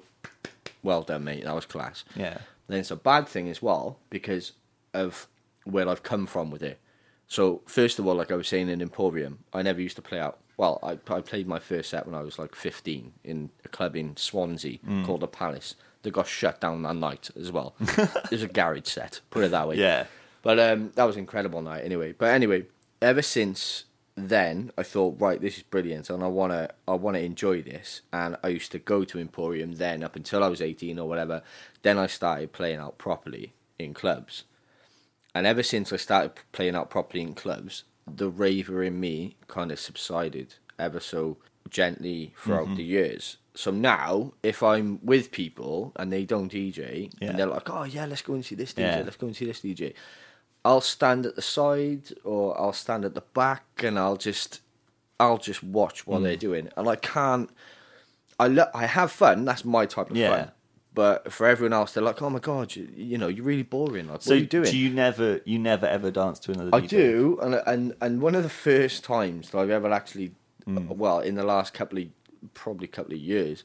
Speaker 2: "Well done, mate. That was class."
Speaker 1: Yeah.
Speaker 2: Then it's a bad thing as well because of where I've come from with it. So first of all, like I was saying in Emporium, I never used to play out. Well, I, I played my first set when I was like 15 in a club in Swansea
Speaker 1: Mm.
Speaker 2: called the Palace. That got shut down that night as well. it was a garage set, put it that way.
Speaker 1: Yeah.
Speaker 2: But um, that was an incredible night anyway. But anyway, ever since then, I thought, right, this is brilliant, and I wanna, I wanna enjoy this. And I used to go to Emporium then up until I was eighteen or whatever. Then I started playing out properly in clubs, and ever since I started playing out properly in clubs, the raver in me kind of subsided ever so gently throughout
Speaker 1: Mm-hmm.
Speaker 2: the years. So now, if I'm with people and they don't DJ,
Speaker 1: Yeah.
Speaker 2: and they're like, "Oh yeah, let's go and see this DJ,
Speaker 1: Yeah.
Speaker 2: let's go and see this DJ," I'll stand at the side or I'll stand at the back and I'll just I'll just watch what
Speaker 1: Mm.
Speaker 2: they're doing. And I can't I lo- I have fun, that's my type of
Speaker 1: Yeah.
Speaker 2: fun. But for everyone else they're like, "Oh my god, you, you know, you're really boring. Like,
Speaker 1: So
Speaker 2: what are you doing?"
Speaker 1: do you never you never ever dance to another?
Speaker 2: I
Speaker 1: DJ?
Speaker 2: do, and and and one of the first times that I've ever actually,
Speaker 1: Hmm.
Speaker 2: well, in the last couple of probably couple of years,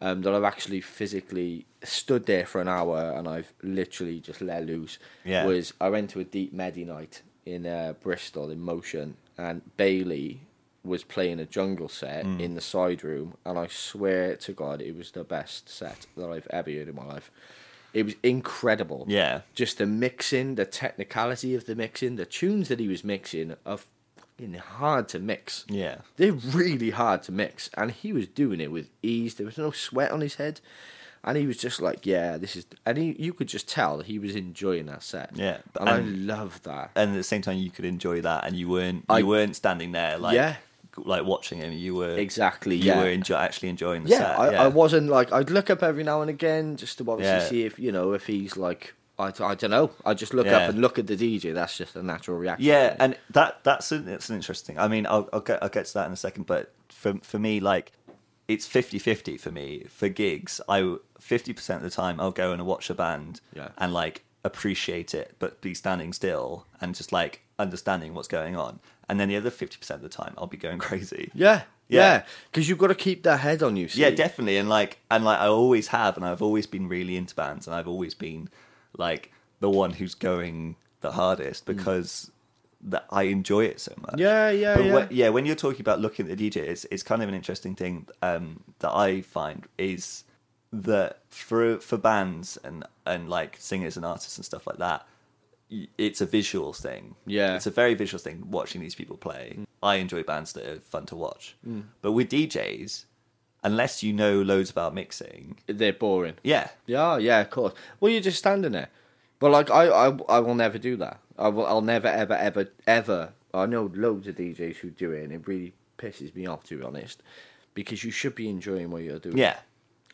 Speaker 2: um, that I've actually physically stood there for an hour and I've literally just let loose.
Speaker 1: Yeah.
Speaker 2: Was I went to a deep medi night in uh, Bristol in Motion, and Bailey was playing a jungle set
Speaker 1: Hmm.
Speaker 2: in the side room, and I swear to God, it was the best set that I've ever heard in my life. It was incredible
Speaker 1: Yeah.
Speaker 2: just the mixing, the technicality of the mixing, the tunes that he was mixing are fucking hard to mix.
Speaker 1: Yeah.
Speaker 2: They're really hard to mix, and he was doing it with ease. There was no sweat on his head. and he was just like, "Yeah, this is," and he, you could just tell he was enjoying that set.
Speaker 1: Yeah,
Speaker 2: and, and I love that.
Speaker 1: And at the same time, you could enjoy that, and you weren't you I, weren't standing there like
Speaker 2: yeah.
Speaker 1: Like watching him. You were
Speaker 2: exactly
Speaker 1: you
Speaker 2: yeah.
Speaker 1: were enjoy, actually enjoying the
Speaker 2: yeah,
Speaker 1: set.
Speaker 2: I, yeah, I wasn't like I'd look up every now and again just to obviously yeah. see if you know if he's like I, I don't know. I just look yeah. up and look at the DJ. That's just a natural reaction.
Speaker 1: Yeah, and that that's an, it's an interesting. I mean, I'll, I'll get I'll get to that in a second. But for for me, like it's 50-50 for me for gigs. I fifty percent of the time I'll go and watch a band
Speaker 2: yeah.
Speaker 1: and like appreciate it, but be standing still and just like understanding what's going on. And then the other fifty percent of the time I'll be going crazy.
Speaker 2: Yeah, yeah, because you've got to keep that head on you. See?
Speaker 1: Yeah, definitely. And like and like I always have, and I've always been really into bands, and I've always been like the one who's going the hardest mm. because mm. that I enjoy it so much.
Speaker 2: Yeah, yeah,
Speaker 1: but
Speaker 2: yeah.
Speaker 1: When, yeah, when you're talking about looking at the DJ, it's it's kind of an interesting thing um, that I find is that for for bands and and like singers and artists and stuff like that, it's a visual thing.
Speaker 2: Yeah,
Speaker 1: it's a very visual thing. Watching these people play, mm. I enjoy bands that are fun to watch.
Speaker 2: Mm.
Speaker 1: But with DJs, unless you know loads about mixing,
Speaker 2: they're boring.
Speaker 1: Yeah,
Speaker 2: yeah, yeah, of course. Well, you're just standing there. But like I, I, I will never do that. I will, I'll never, ever, ever, ever. I know loads of DJs who do it, and it really pisses me off to be honest, because you should be enjoying what you're doing.
Speaker 1: Yeah.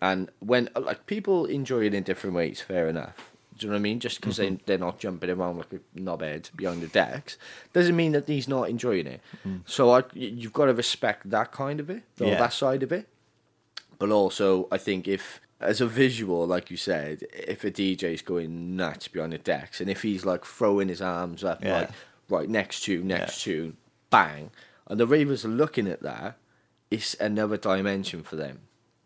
Speaker 2: And when like people enjoy it in different ways, fair enough. Do you know what I mean? Just because mm-hmm. they they're not jumping around like a knobhead behind the decks doesn't mean that he's not enjoying it.
Speaker 1: Mm.
Speaker 2: So I, you've got to respect that kind of it, or yeah. that side of it. But also, I think if as a visual, like you said, if a DJ's going nuts behind the decks, and if he's like throwing his arms up, yeah. like right next tune, next yeah. tune, bang, and the ravers are looking at that, it's another dimension for them.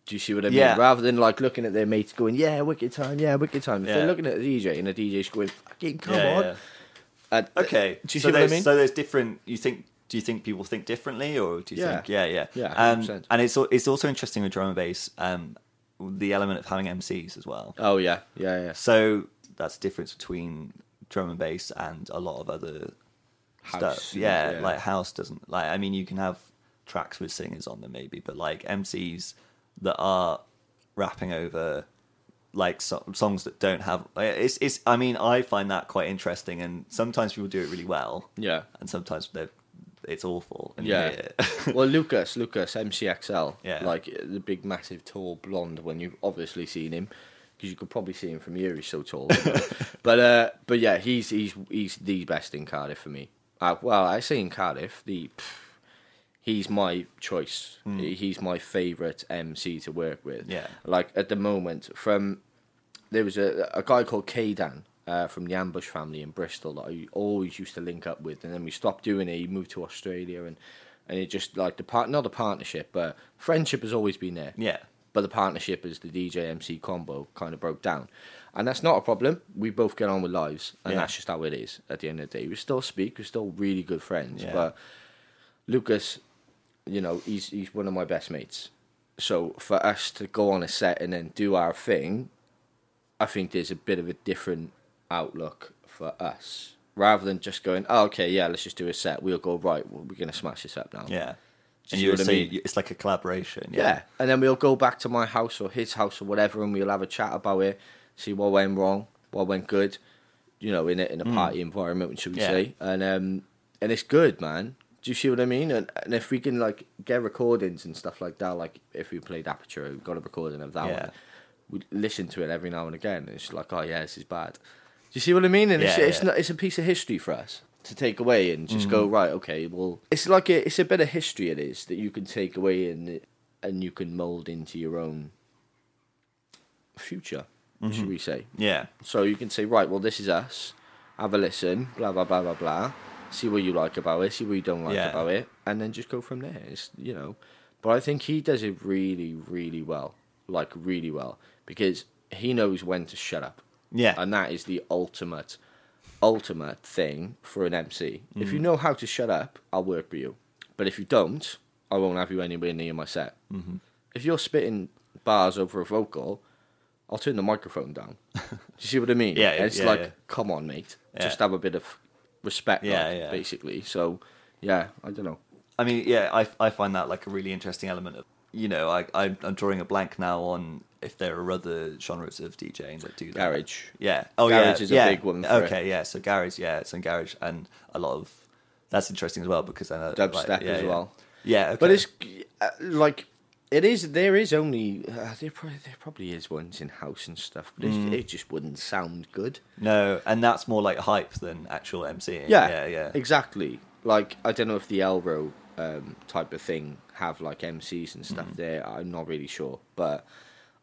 Speaker 2: Do you see what I mean?
Speaker 1: Yeah.
Speaker 2: Rather than like looking at their mates going, "Yeah, wicked time, yeah, wicked time." If yeah. they're looking at a DJ and the DJ's going, "Fucking come on,"
Speaker 1: uh, okay.
Speaker 2: Do you
Speaker 1: so
Speaker 2: see what I mean?
Speaker 1: So there's different. You think do you think people think differently, or do you
Speaker 2: yeah.
Speaker 1: think yeah, yeah,
Speaker 2: yeah?
Speaker 1: Um, and it's it's also interesting with drum and bass. Um, the element of having MCs as well.
Speaker 2: Oh yeah, yeah, yeah.
Speaker 1: So that's the difference between drum and bass and a lot of other house, stuff. Yeah, yeah, like house doesn't like. I mean, you can have tracks with singers on them maybe, but like MCs that are rapping over like so- songs that don't have it's it's I mean I find that quite interesting and sometimes people do it really well
Speaker 2: yeah
Speaker 1: and sometimes they're it's awful.
Speaker 2: yeah. well, Lucas, Lucas, MCXL,
Speaker 1: yeah.
Speaker 2: like the big, massive, tall blonde. When you've obviously seen him, because you could probably see him from here. He's so tall. but uh, but yeah, he's he's he's the best in Cardiff for me. Uh, well, I say in Cardiff, the pff, he's my choice. Mm. He's my favourite MC to work with.
Speaker 1: Yeah.
Speaker 2: Like at the moment, from there was a a guy called Kaydan uh, from the Ambush family in Bristol that I always used to link up with, and then we stopped doing it. He moved to Australia, and and it just like the part, not the partnership, but friendship has always been there.
Speaker 1: Yeah.
Speaker 2: But the partnership as the DJ MC combo kind of broke down, and that's not a problem. We both get on with lives, and yeah. that's just how it is. At the end of the day, we still speak. We're still really good friends. Yeah. But Lucas, you know, he's he's one of my best mates. So for us to go on a set and then do our thing, I think there's a bit of a different outlook for us rather than just going, oh, okay, yeah, let's just do a set. We'll go right. Well, we're gonna smash this up now.
Speaker 1: Yeah. and you would say I mean? it's like a collaboration. Yeah.
Speaker 2: yeah. And then we'll go back to my house or his house or whatever, and we'll have a chat about it, see what went wrong, what went good. You know, in a in a mm. party environment, should we yeah. say? And um, and it's good, man. Do you see what I mean? And, and if we can like get recordings and stuff like that, like if we played Aperture, we got a recording of that yeah. one. We listen to it every now and again. And it's like, oh yeah, this is bad Do you see what I mean? And yeah, it's, yeah. it's not it's a piece of history for us to take away and just mm-hmm. go right. Okay, well, it's like a, it's a bit of history. It is that you can take away and and you can mold into your own future. Mm-hmm. Should we say?
Speaker 1: Yeah.
Speaker 2: So you can say right. Well, this is us. Have a listen. Blah blah blah blah blah. See what you like about it. See what you don't like yeah. about it, and then just go from there. It's you know. But I think he does it really, really well. Like really well because he knows when to shut up.
Speaker 1: Yeah.
Speaker 2: And that is the ultimate, ultimate thing for an MC. Mm. If you mm. know how to shut up, I'll work with you. But if you don't, I won't have you anywhere near my set.
Speaker 1: Mm-hmm.
Speaker 2: If you're spitting bars over a vocal, I'll turn the microphone down. Do you see what I mean?
Speaker 1: yeah,
Speaker 2: it's
Speaker 1: yeah,
Speaker 2: like,
Speaker 1: yeah.
Speaker 2: come on, mate. Just have a bit of respect, yeah, like, yeah. basically. So, yeah, I don't know.
Speaker 1: I mean, yeah, I, I find that like a really interesting element of you know, I, I I'm drawing a blank now on if there are other genres of DJing that do that.
Speaker 2: Garage.
Speaker 1: Yeah. Oh
Speaker 2: Garage
Speaker 1: yeah.
Speaker 2: is a
Speaker 1: yeah.
Speaker 2: big one
Speaker 1: Okay. Yeah. So garage. Yeah. It's in garage and a lot of that's interesting as well because then uh,
Speaker 2: Dubstep
Speaker 1: like, yeah,
Speaker 2: as
Speaker 1: yeah.
Speaker 2: well.
Speaker 1: Yeah. Okay.
Speaker 2: But it's uh, like it is. There is only uh, there probably there probably is ones in house and stuff, but
Speaker 1: Mm.
Speaker 2: it just wouldn't sound good.
Speaker 1: no, and that's more like hype than actual MCing.
Speaker 2: Yeah,
Speaker 1: Yeah. Yeah.
Speaker 2: exactly. Like I don't know if the Elrow um, type of thing have like MCs and stuff there. I'm not really sure, but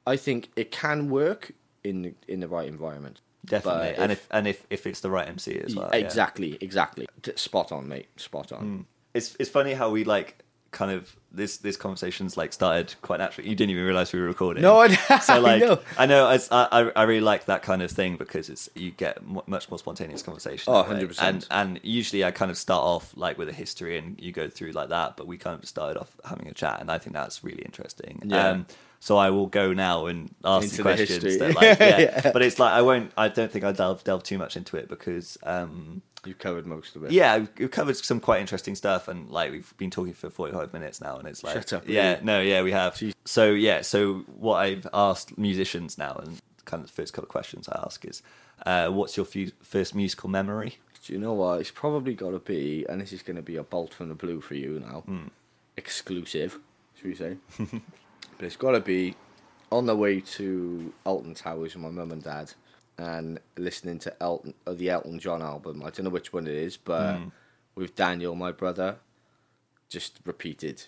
Speaker 2: I think it can work in the, in the right environment.
Speaker 1: Definitely.
Speaker 2: But
Speaker 1: and if and if if it's the right MC as well. yeah.
Speaker 2: exactly, exactly, spot on, mate, spot on.
Speaker 1: it's it's funny how we like kind of this this conversation's like started quite naturally. You didn't even realize we were recording.
Speaker 2: No, I,
Speaker 1: so
Speaker 2: I
Speaker 1: like
Speaker 2: know.
Speaker 1: I know I I I really like that kind of thing because it's you get m- much more spontaneous conversation.
Speaker 2: Oh, 100%.
Speaker 1: And and usually I kind of start off like with a history and you go through like that, but we kind of started off having a chat, and I think that's really interesting.
Speaker 2: Yeah.
Speaker 1: Um, so I will go now and ask
Speaker 2: Into
Speaker 1: the
Speaker 2: the
Speaker 1: questions.
Speaker 2: history.
Speaker 1: that, like, yeah.
Speaker 2: Yeah.
Speaker 1: But it's like I won't. I don't think I delve delve too much into it because um,
Speaker 2: You've covered most of it.
Speaker 1: yeah, we've- we've covered some quite interesting stuff, and like we've been talking for forty-five minutes now, and it's like,
Speaker 2: Shut up,
Speaker 1: yeah,
Speaker 2: really?
Speaker 1: no, yeah, we have.
Speaker 2: Jeez.
Speaker 1: So yeah, so what I've asked musicians now, and kind of the first couple of questions I ask is, uh, what's your fu- first musical memory?
Speaker 2: Do you know what? It's probably got to be, and this is going to be a bolt from the blue for you now.
Speaker 1: Hmm.
Speaker 2: Exclusive, should we say? but it's got to be on the way to Alton Towers with my mum and dad, and listening to Elton, uh, the Elton John album. I don't know which one it is, but
Speaker 1: Hmm.
Speaker 2: with Daniel, my brother, just repeated.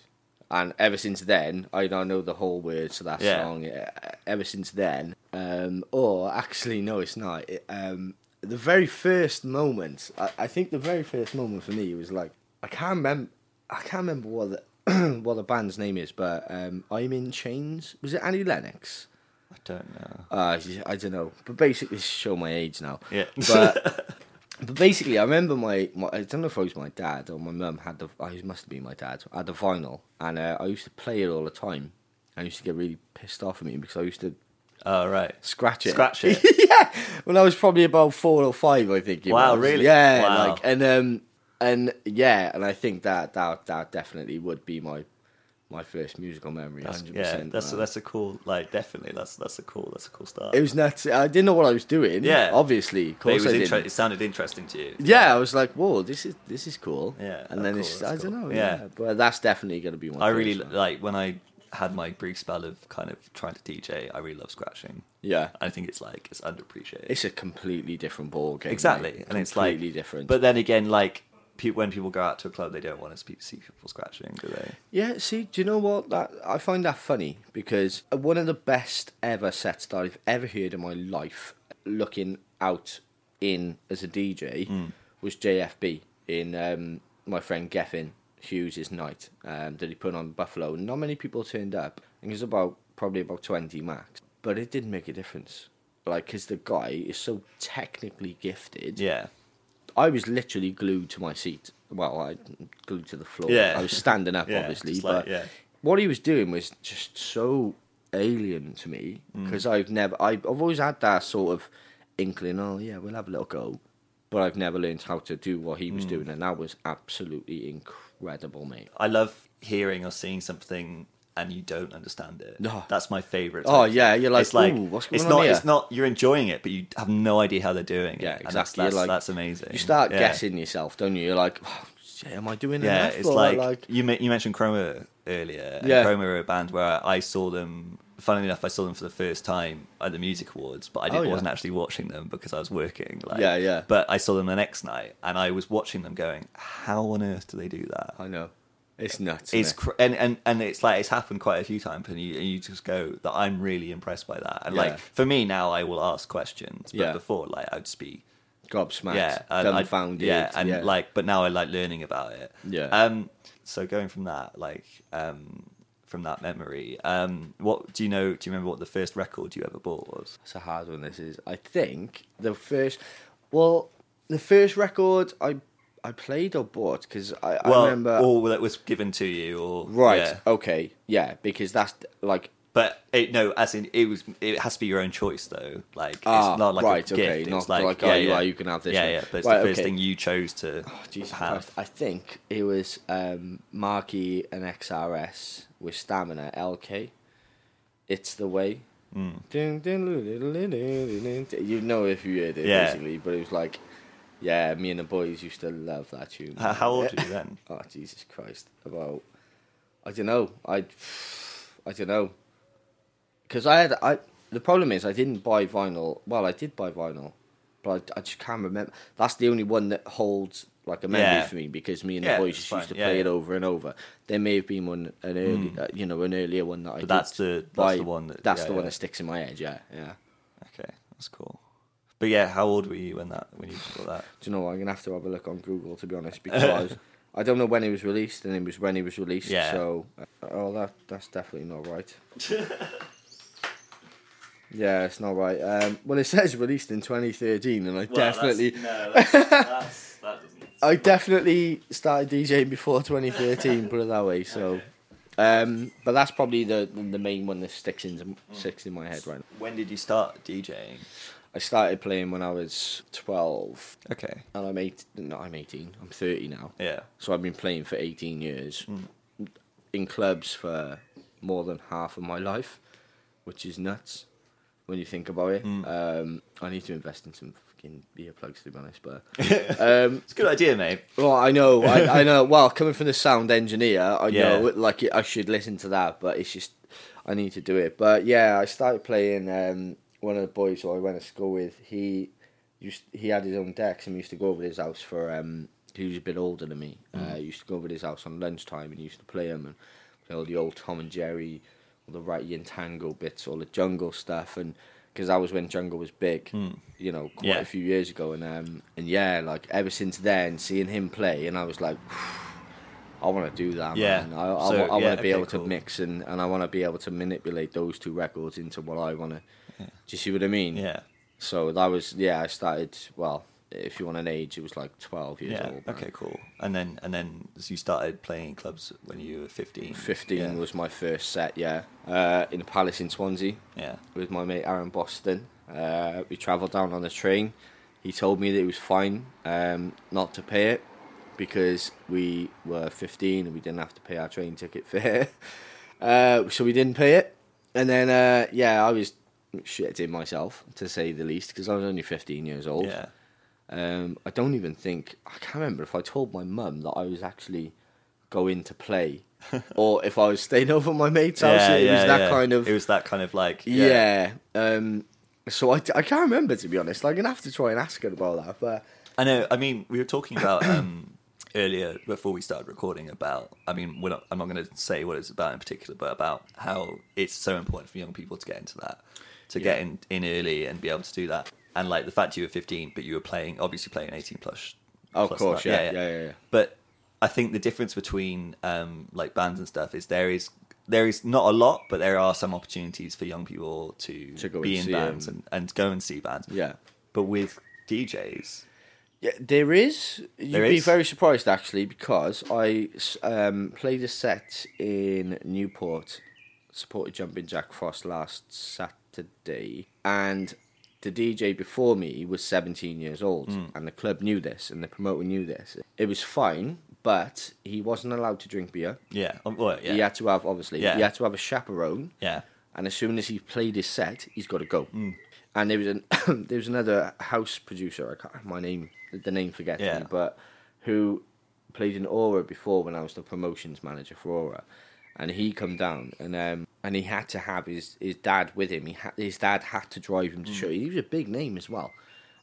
Speaker 2: And ever since then, I now know the whole words to that
Speaker 1: Yeah.
Speaker 2: song. Ever since then, um, or actually, no, it's not. It, um, the very first moment, I, I think the very first moment for me was like I can't remember. I can't remember what the what the band's name is, but um, I'm in Chains. Was it Annie Lennox?
Speaker 1: I don't know.
Speaker 2: Uh, I don't know, but basically, show my age now.
Speaker 1: Yeah.
Speaker 2: But but basically, I remember my, my I don't know if it was my dad or my mum had the. Oh, it must have been my dad. Had the vinyl, and uh, I used to play it all the time. I used to get really pissed off at me because I used to
Speaker 1: Oh right,
Speaker 2: scratch it.
Speaker 1: Scratch it.
Speaker 2: yeah. When I was probably about four or five, I think.
Speaker 1: Wow,
Speaker 2: was.
Speaker 1: really?
Speaker 2: Yeah.
Speaker 1: Wow.
Speaker 2: Like and um and yeah, and I think that that that definitely would be my my first musical memory.
Speaker 1: That's-
Speaker 2: Hundred
Speaker 1: yeah,
Speaker 2: percent.
Speaker 1: that's that's a cool like definitely that's that's a cool that's a cool start.
Speaker 2: It was nuts. I didn't know what I was doing.
Speaker 1: Yeah.
Speaker 2: obviously, of
Speaker 1: it
Speaker 2: course
Speaker 1: was
Speaker 2: I
Speaker 1: inter- it sounded interesting to you.
Speaker 2: Yeah, I was like, "Whoa, this is this is cool."
Speaker 1: Yeah,
Speaker 2: and then
Speaker 1: cool,
Speaker 2: it's I don't know.
Speaker 1: Yeah.
Speaker 2: Yeah. but that's definitely going to be one.
Speaker 1: I really like when I had my brief spell of kind of trying to DJ. I really love scratching.
Speaker 2: Yeah,
Speaker 1: I think it's like it's underappreciated.
Speaker 2: it's a completely different ball game.
Speaker 1: exactly,
Speaker 2: mate.
Speaker 1: and it's like
Speaker 2: completely different.
Speaker 1: But then again, like when people go out to a club, they don't want to see people scratching, do they?
Speaker 2: Yeah, see, do you know what? That I find that funny because one of the best ever sets that I've ever heard in my life, looking out in as a DJ,
Speaker 1: Hmm.
Speaker 2: was JFB in um, my friend Geffin Hughes' night um, that he put on Buffalo. Not many people turned up. I think it was about probably about twenty max, but it didn't make a difference. Like, because the guy is so technically gifted.
Speaker 1: Yeah,
Speaker 2: I was literally glued to my seat. Well, I glued to the floor.
Speaker 1: Yeah.
Speaker 2: I was standing up,
Speaker 1: Yeah,
Speaker 2: obviously, but
Speaker 1: like- yeah.
Speaker 2: what he was doing was just so alien to me
Speaker 1: Mm.
Speaker 2: because I've never, I've, I've always had that sort of inkling. Oh yeah, we'll have a little go, but I've never learned how to do what he
Speaker 1: Mm.
Speaker 2: was doing, and that was absolutely incredible, mate.
Speaker 1: I love hearing or seeing something and you don't understand it.
Speaker 2: No.
Speaker 1: That's my favorite.
Speaker 2: Oh, yeah, you're like,
Speaker 1: it's like
Speaker 2: "Ooh, what's
Speaker 1: it's
Speaker 2: on
Speaker 1: not.
Speaker 2: here?"
Speaker 1: It's not. You're enjoying it, but you have no idea how they're doing
Speaker 2: Yeah,
Speaker 1: it. and that's-
Speaker 2: exactly. You're
Speaker 1: That's,
Speaker 2: like-
Speaker 1: that's amazing.
Speaker 2: You start
Speaker 1: Yeah.
Speaker 2: guessing yourself, don't you? You're like, oh, shit, am I doing
Speaker 1: Yeah,
Speaker 2: enough?
Speaker 1: it's
Speaker 2: Or,
Speaker 1: like, you you mentioned Chroma earlier. and
Speaker 2: Yeah.
Speaker 1: Chroma are a band where I saw them. Funnily enough, I saw them for the first time at the Music Awards, but I didn't,
Speaker 2: Oh, yeah.
Speaker 1: wasn't actually watching them because I was working. Like,
Speaker 2: Yeah, yeah.
Speaker 1: But I saw them the next night, and I was watching them, going, "How on earth do they do that?"
Speaker 2: I know, it's nuts.
Speaker 1: It's cr- and, and and it's like it's happened quite a few times, and you and you just go that I'm really impressed by that. And
Speaker 2: Yeah.
Speaker 1: like for me now, I will ask questions, but
Speaker 2: Yeah.
Speaker 1: before like I'd just be
Speaker 2: gobsmacked,
Speaker 1: yeah, and
Speaker 2: dumbfounded.
Speaker 1: yeah, and like, but now I like learning about it.
Speaker 2: Yeah.
Speaker 1: Um. So going from that, like, um, from that memory, um, what do you know? Do you remember what the first record you ever bought was?
Speaker 2: It's a hard one. This is. I think the first. Well, the first record I I played or bought because I, I remember.
Speaker 1: or that was given to you, or
Speaker 2: right.
Speaker 1: yeah.
Speaker 2: Okay. Yeah. Because that's like.
Speaker 1: But it, no, as in it was. It has to be your own choice, though. Like it's
Speaker 2: Ah,
Speaker 1: not like
Speaker 2: right,
Speaker 1: a
Speaker 2: okay,
Speaker 1: gift.
Speaker 2: not
Speaker 1: it's like,
Speaker 2: like,
Speaker 1: yeah,
Speaker 2: oh, you
Speaker 1: yeah.
Speaker 2: are, you can have this
Speaker 1: Yeah,
Speaker 2: one.
Speaker 1: yeah. But it's
Speaker 2: Right,
Speaker 1: the first
Speaker 2: okay.
Speaker 1: thing you chose to
Speaker 2: Jesus
Speaker 1: have.
Speaker 2: Christ. I think it was um, Marky and XRS with Stamina LK. It's the way.
Speaker 1: Mm.
Speaker 2: You know if you heard it
Speaker 1: Yeah.
Speaker 2: basically, but it was like, yeah, me and the boys used to love that tune.
Speaker 1: How, how old were you then?
Speaker 2: Oh Jesus Christ! About I don't know. I I don't know because I had I. The problem is I didn't buy vinyl. Well, I did buy vinyl, but I, I just can't remember. That's the only one that holds like a memory
Speaker 1: Yeah.
Speaker 2: for me because me and
Speaker 1: Yeah,
Speaker 2: the boys just used to.
Speaker 1: Yeah,
Speaker 2: play it over and over. There may have been one an early, uh, you know, an earlier one that I.
Speaker 1: But
Speaker 2: did
Speaker 1: that's the- that's
Speaker 2: buy.
Speaker 1: the one that-
Speaker 2: that's the one that sticks in my head. Yeah, yeah.
Speaker 1: Okay, that's cool. But yeah, how old were you when that when you got that?
Speaker 2: Do you know what? I'm gonna have to have a look on Google to be honest because I don't know when he was released and it was when he was released.
Speaker 1: Yeah.
Speaker 2: So, uh, oh, that that's definitely not right. yeah, it's not right. Um, well, it says released in 2013, and I definitely,
Speaker 1: no, that's, that's, that doesn't.
Speaker 2: I definitely started DJing before 2013. put it that way. So, um, but that's probably the the main one that sticks in sticks in my head right now.
Speaker 1: When did you start DJing?
Speaker 2: I started playing when I was 12,
Speaker 1: Okay.
Speaker 2: and I'm eight. No, I'm 18. I'm 30 now.
Speaker 1: Yeah.
Speaker 2: So I've been playing for 18 years in clubs for more than half of my life, which is nuts when you think about it. Um, I need to invest in some fucking beer plugs to be honest, but um,
Speaker 1: It's a good idea, mate.
Speaker 2: well, I know, I, I know. Well, coming from the sound engineer, I
Speaker 1: Yeah.
Speaker 2: know like I should listen to that, but it's just I need to do it. But yeah, I started playing. Um, one of the boys who I went to school with, he used he had his own decks and we used to go over to his house for. Um, he was a bit older than me. Uh, used to go over to his house on lunchtime and he used to play them and play all the old Tom and Jerry, all the Ratty and Tango bits, all the jungle stuff, and because that was when jungle was big, you know, quite
Speaker 1: Yeah.
Speaker 2: a few years ago, and um, and yeah, like ever since then, seeing him play, and I was like. I want to do that,
Speaker 1: Yeah.
Speaker 2: man. I, I,
Speaker 1: So,
Speaker 2: wa- I
Speaker 1: yeah,
Speaker 2: want to be
Speaker 1: okay,
Speaker 2: able to mix and, and I want to be able to manipulate those two records into what I want to. Do you see what I mean?
Speaker 1: Yeah.
Speaker 2: So that was yeah. I started well. If you want an age, it was like twelve years
Speaker 1: Yeah.
Speaker 2: old. man.
Speaker 1: Okay. Cool. And then and then so you started playing in clubs when you were fifteen.
Speaker 2: Fifteen
Speaker 1: Yeah.
Speaker 2: was my first set. Yeah, uh, in a palace in Swansea
Speaker 1: Yeah.
Speaker 2: with my mate Aaron Boston. Uh, we travelled down on the train. He told me that it was fine um, not to pay it because we were 15 and we didn't have to pay our train ticket fare. uh, so we didn't pay it. And then, uh, yeah, I was shitting myself, to say the least, because I was only 15 years old.
Speaker 1: Yeah.
Speaker 2: Um, I don't even think, I can't remember if I told my mum that I was actually going to play or if I was staying over at my mate's house.
Speaker 1: Yeah,
Speaker 2: it was that
Speaker 1: yeah.
Speaker 2: kind of.
Speaker 1: It was that kind of like.
Speaker 2: Yeah. Um, so I, I can't remember to be honest. I'm gonna have to try and ask her about that. But
Speaker 1: I know. I mean, we were talking about um, earlier before we started recording about. I mean, we're not, I'm not going to say what it's about in particular, but about how it's so important for young people to get into that, to get in, in early and be able to do that. And like the fact you were 15, but you were playing, obviously playing 18 plus.
Speaker 2: of
Speaker 1: plus
Speaker 2: course,
Speaker 1: that.
Speaker 2: yeah, yeah, yeah, yeah.
Speaker 1: But I think the difference between um, like bands and stuff is there is there is not a lot, but there are some opportunities for young people to,
Speaker 2: To go
Speaker 1: be
Speaker 2: and
Speaker 1: in
Speaker 2: see
Speaker 1: bands and, and go and see bands.
Speaker 2: Yeah.
Speaker 1: But with DJs,
Speaker 2: Yeah, there is. You'd
Speaker 1: There
Speaker 2: be
Speaker 1: is?
Speaker 2: very surprised actually because I um, played a set in Newport, supported Jumping Jack Frost last Saturday, and the DJ before me was 17 years old,
Speaker 1: Hmm.
Speaker 2: and the club knew this, and the promoter knew this. It was fine, but he wasn't allowed to drink beer.
Speaker 1: yeah, um, well, yeah,
Speaker 2: He had to have obviously.
Speaker 1: Yeah.
Speaker 2: He had to have a chaperone.
Speaker 1: yeah.
Speaker 2: and as soon as he played his set, he's got to go.
Speaker 1: Mm.
Speaker 2: And there was an there was another house producer. I can't my name the name forget
Speaker 1: Yeah.
Speaker 2: me, but who played in Aura before when I was the promotions manager for Aura, and he come down and um and he had to have his his dad with him. He had his dad had to drive him to show. He was a big name as well.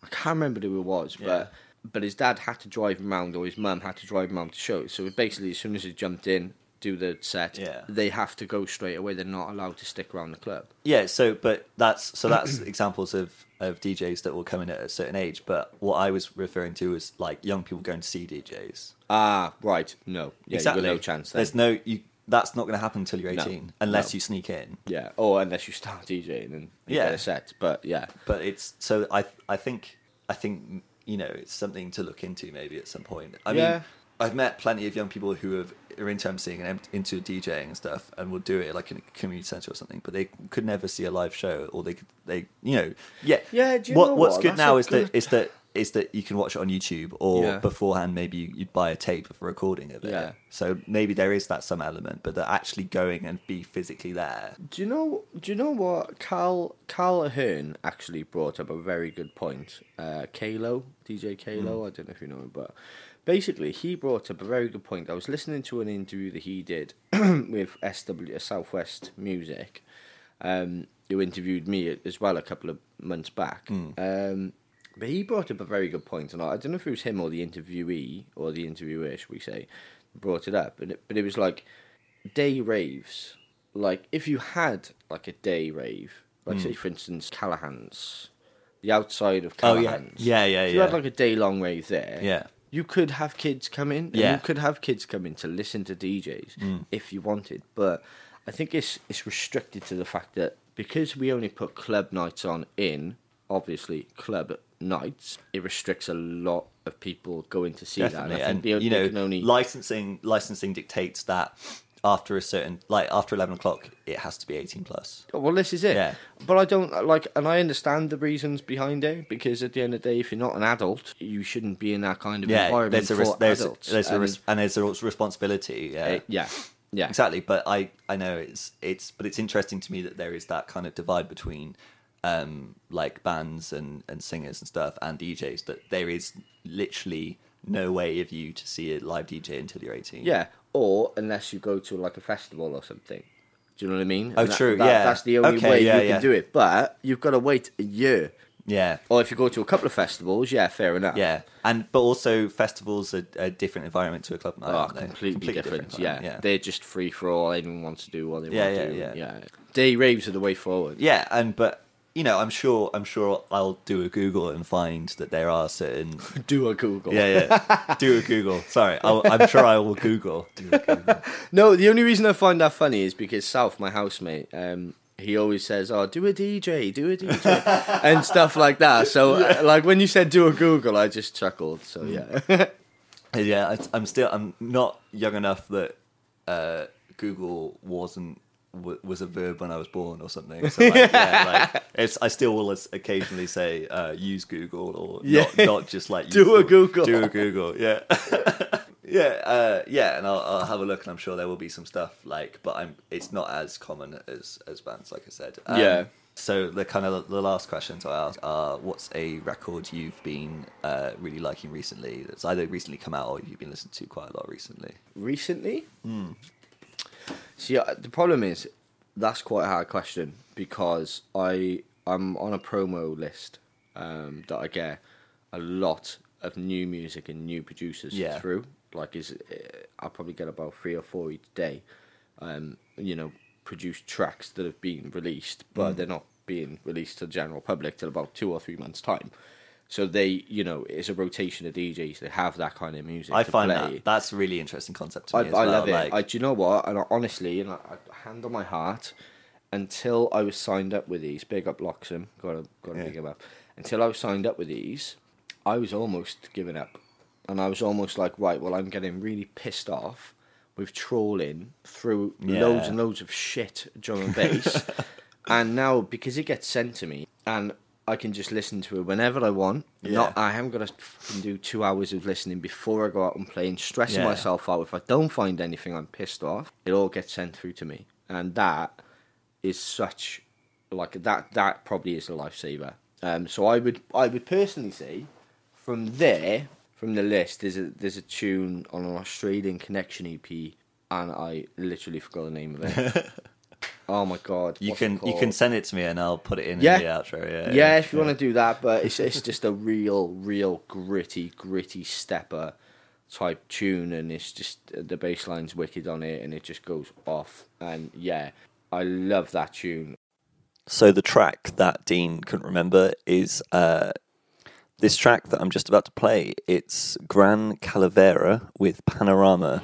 Speaker 2: I can't remember who it was,
Speaker 1: Mm. Yeah.
Speaker 2: but. But his dad had to drive him around, or his mum had to drive him around to show. So basically, as soon as he jumped in, do the set,
Speaker 1: Yeah.
Speaker 2: they have to go straight away. They're not allowed to stick around the club.
Speaker 1: Yeah, so but that's so that's examples of of DJs that will come in at a certain age. But what I was referring to was like young people going to see DJs.
Speaker 2: Ah, right. No. Yeah,
Speaker 1: exactly.
Speaker 2: no chance then.
Speaker 1: There's no you. That's not going to happen until you're
Speaker 2: No,
Speaker 1: 18, unless
Speaker 2: no.
Speaker 1: you sneak in.
Speaker 2: Yeah. Or unless you start DJing and
Speaker 1: Yeah.
Speaker 2: get a set. But yeah.
Speaker 1: But it's so I I think I think you know it's something to look into maybe at some point. I
Speaker 2: Yeah.
Speaker 1: mean, I've met plenty of young people who have, are into emceeing and into DJing and stuff, and will do it like in a community center or something. But they could never see a live show, or they could they you know yeah
Speaker 2: Yeah, do you
Speaker 1: what
Speaker 2: know
Speaker 1: what's good
Speaker 2: That's
Speaker 1: now is
Speaker 2: good-
Speaker 1: that is that is that you can watch it on YouTube, or
Speaker 2: Yeah.
Speaker 1: beforehand maybe you, you'd buy a tape of a recording of it.
Speaker 2: Yeah.
Speaker 1: So maybe there is that some element, but that actually going and be physically there.
Speaker 2: Do you know? Do you know what Cal Cal Ahern actually brought up a very good point. Uh, Kalo, DJ Kalo, I don't know if you know him, but basically he brought up a very good point. I was listening to an interview that he did with SW Southwest Music, um, who interviewed me as well a couple of months back. Um, but he brought up a very good point, and I don't know if it was him or the interviewee or the interviewer, should we say, brought it up. But it, but it was like day raves. Like if you had like a day rave, like hmm. say for instance Callahan's, the outside of
Speaker 1: Callahan's. Oh, yeah. Yeah, yeah,
Speaker 2: If you had
Speaker 1: yeah.
Speaker 2: like a day long rave there,
Speaker 1: Yeah.
Speaker 2: you could have kids come in.
Speaker 1: Yeah.
Speaker 2: you could have kids come in to listen to DJs hmm. if you wanted. But I think it's it's restricted to the fact that because we only put club nights on in obviously club nights, it restricts a lot of people going to see
Speaker 1: Definitely,
Speaker 2: that. And I think
Speaker 1: and you know,
Speaker 2: only
Speaker 1: licensing licensing dictates that after a certain like after eleven o'clock, it has to be eighteen plus.
Speaker 2: Oh, Well, this is it.
Speaker 1: Yeah.
Speaker 2: But I don't like, and I understand the reasons behind it because at the end of the day, if you're not an adult, you shouldn't be in that kind of
Speaker 1: Yeah,
Speaker 2: environment
Speaker 1: there's a
Speaker 2: for
Speaker 1: there's
Speaker 2: adults.
Speaker 1: there's a
Speaker 2: and,
Speaker 1: res- and there's a responsibility. Yeah.
Speaker 2: uh, yeah, yeah,
Speaker 1: exactly but i i know it's it's but it's interesting to me that there is that kind of divide between um like bands and and singers and stuff and djs that there is literally no way of you to see a live dj until you're 18
Speaker 2: yeah. Or unless you go to like a festival or something. Do you know what I mean?
Speaker 1: Oh,
Speaker 2: that-
Speaker 1: true,
Speaker 2: that-
Speaker 1: yeah.
Speaker 2: That's the only
Speaker 1: Okay,
Speaker 2: way
Speaker 1: yeah,
Speaker 2: you can
Speaker 1: yeah.
Speaker 2: do it. But you've got to wait a year.
Speaker 1: yeah
Speaker 2: Or if you go to a couple of festivals, yeah, fair enough.
Speaker 1: yeah and but also festivals are a different environment to a club night
Speaker 2: Oh,
Speaker 1: aren't
Speaker 2: completely, different. yeah.
Speaker 1: environment,
Speaker 2: they're just free for all. Anyone wants to do what they
Speaker 1: Yeah,
Speaker 2: want
Speaker 1: yeah,
Speaker 2: to do.
Speaker 1: yeah.
Speaker 2: yeah. Day raves are the way forward.
Speaker 1: yeah and but you know i'm sure i'm sure i'll do a google and find that there are certain
Speaker 2: Do a Google.
Speaker 1: yeah yeah do a google sorry I'll, i'm sure i will google do a google
Speaker 2: No, the only reason I find that funny is because South, my housemate, um, he always says, "Oh, do a DJ, do a DJ," and stuff like that. So, uh, like when you said "do a Google," I just chuckled. So yeah,
Speaker 1: Yeah, I, I'm still I'm not young enough that uh, Google wasn't w- was a verb when I was born or something. So like, yeah, like it's I still will occasionally say uh, use Google or
Speaker 2: Yeah.
Speaker 1: not, not just like
Speaker 2: Do a Google.
Speaker 1: do a Google. Yeah, yeah, uh, yeah, and I'll, I'll have a look, and I'm sure there will be some stuff like, but I'm it's not as common as as bands, like I said. Um,
Speaker 2: Yeah.
Speaker 1: So the kind of the last questions I ask are: What's a record you've been uh, really liking recently? That's either recently come out or you've been listening to quite a lot recently.
Speaker 2: recently. See, uh, the problem is that's quite a hard question because I I'm on a promo list um, that I get a lot of new music and new producers
Speaker 1: Yeah.
Speaker 2: through. Like, is uh, I'll probably get about three or four each day. Um, you know, produce tracks that have been released, but they're not being released to the general public till about two or three months time. So they, you know, it's a rotation of DJs. They have that kind of music.
Speaker 1: I
Speaker 2: to
Speaker 1: find
Speaker 2: play.
Speaker 1: that that's a really interesting concept to
Speaker 2: I,
Speaker 1: as
Speaker 2: I
Speaker 1: well.
Speaker 2: love it.
Speaker 1: Like,
Speaker 2: I, do you know what? And I, honestly, and I, I, hand on my heart, until I was signed up with these, big up Loxham, gotta gotta
Speaker 1: Yeah.
Speaker 2: big 'em up. Until I was signed up with these, I was almost giving up, and I was almost like, right, well, I'm getting really pissed off with trolling through
Speaker 1: Yeah.
Speaker 2: loads and loads of shit drum and bass, and now because it gets sent to me and. I can just listen to it whenever I want. Not, I haven't got to do two hours of listening before I go out and play and stressing
Speaker 1: Yeah.
Speaker 2: myself out. If I don't find anything, I'm pissed off. It all gets sent through to me, and that is such like that. That probably is a lifesaver. Um, so I would, I would personally say, from there, from the list, there's a there's a tune on an Australian Connection EP, and I literally forgot the name of it. oh my god!
Speaker 1: you can you can send it to me and I'll put it in,
Speaker 2: Yeah.
Speaker 1: in the outro. Yeah,
Speaker 2: yeah, if you want to do that, but it's it's just a real, real gritty, gritty stepper type tune, and it's just the bass line's wicked on it, and it just goes off. And yeah, I love that tune.
Speaker 1: So the track that Dean couldn't remember is uh, this track that I'm just about to play. It's Gran Calavera with Panorama.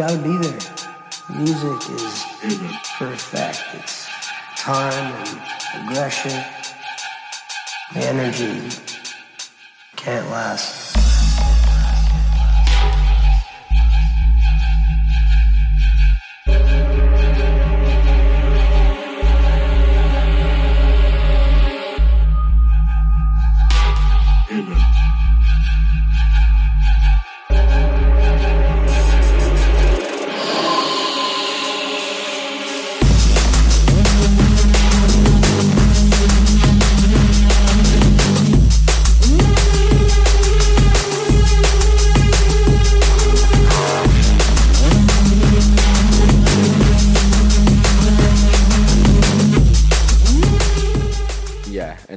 Speaker 3: Gotta be there. Music is for effect. It's time and aggression. The energy can't last.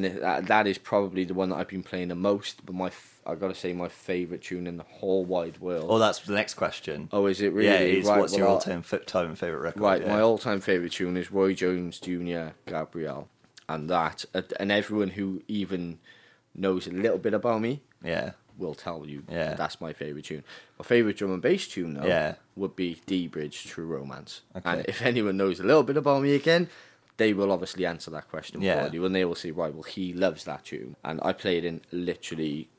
Speaker 2: That is probably the one that I've been playing the most. But my, I gotta say, my favorite tune in the whole wide world.
Speaker 1: Oh, that's the next question.
Speaker 2: Oh, is it really?
Speaker 1: Yeah, it is. Right, What's well, your all-time time favorite record?
Speaker 2: Right,
Speaker 1: yeah.
Speaker 2: my all-time favorite tune is Roy Jones Jr. Gabriel, and that, and everyone who even knows a little bit about me,
Speaker 1: yeah,
Speaker 2: will tell you.
Speaker 1: Yeah,
Speaker 2: that that's my favorite tune. My favorite drum and bass tune, though,
Speaker 1: yeah.
Speaker 2: would be dBridge True Romance.
Speaker 1: Okay.
Speaker 2: And if anyone knows a little bit about me again, they will obviously answer that question
Speaker 1: yeah.
Speaker 2: for you, and they will say, right, well, he loves that tune, and I played in literally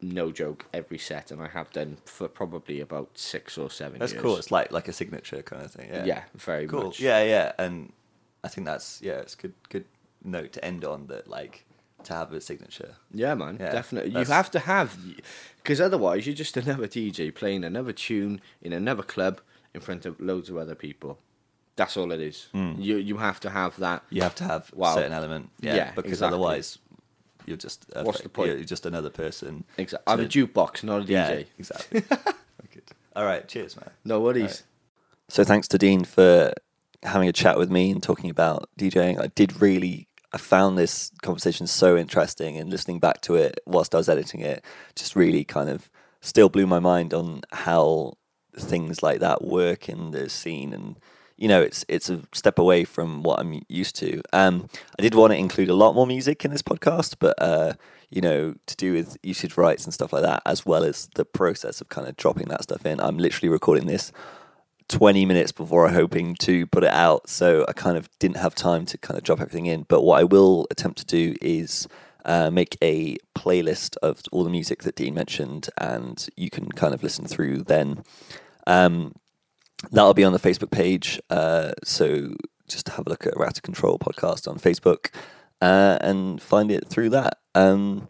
Speaker 2: no joke every set, and I have done for probably about six or seven.
Speaker 1: That's
Speaker 2: years.
Speaker 1: cool. It's like like a signature kind of thing. Yeah,
Speaker 2: yeah, very
Speaker 1: cool.
Speaker 2: Much.
Speaker 1: Yeah, yeah, and I think that's yeah, it's good good note to end on that like to have a signature.
Speaker 2: Yeah, man, yeah, definitely. You have to have because otherwise you're just another DJ playing another tune in another club in front of loads of other people. That's all it is.
Speaker 1: Mm.
Speaker 2: You you have to have that.
Speaker 1: You have to have a certain element. Yeah, yeah because exactly. otherwise you're just
Speaker 2: uh, what's the point?
Speaker 1: You're just another person.
Speaker 2: Exactly. I'm a jukebox, not a DJ.
Speaker 1: Yeah, exactly. All right. Cheers, man.
Speaker 2: No worries.
Speaker 1: Right. So thanks to Dean for having a chat with me and talking about DJing. I did really. I found this conversation so interesting, and listening back to it whilst I was editing it, just really kind of still blew my mind on how things like that work in the scene and you know, it's it's a step away from what I'm used to. Um, I did want to include a lot more music in this podcast, but uh, you know, to do with usage rights and stuff like that, as well as the process of kind of dropping that stuff in. I'm literally recording this 20 minutes before I'm hoping to put it out. So I kind of didn't have time to kind of drop everything in. But what I will attempt to do is uh, make a playlist of all the music that Dean mentioned, and you can kind of listen through then. Um, that'll be on the Facebook page. Uh, so just have a look at Rat Control podcast on Facebook uh, and find it through that. Um,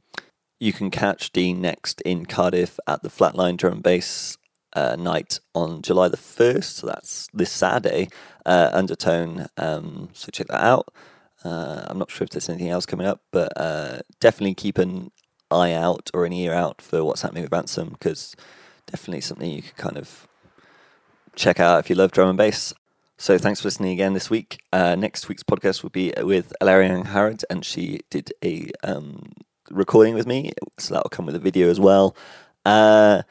Speaker 1: you can catch Dean next in Cardiff at the Flatline Drum and Bass uh, night on July the 1st. So that's this Saturday, uh, Undertone. Um, so check that out. Uh, I'm not sure if there's anything else coming up, but uh, definitely keep an eye out or an ear out for what's happening with Ransom because definitely something you could kind of check out if you love drum and bass. So thanks for listening again this week. Uh, next week's podcast will be with Alarian Harrod, and she did a um, recording with me, so that'll come with a video as well. Uh,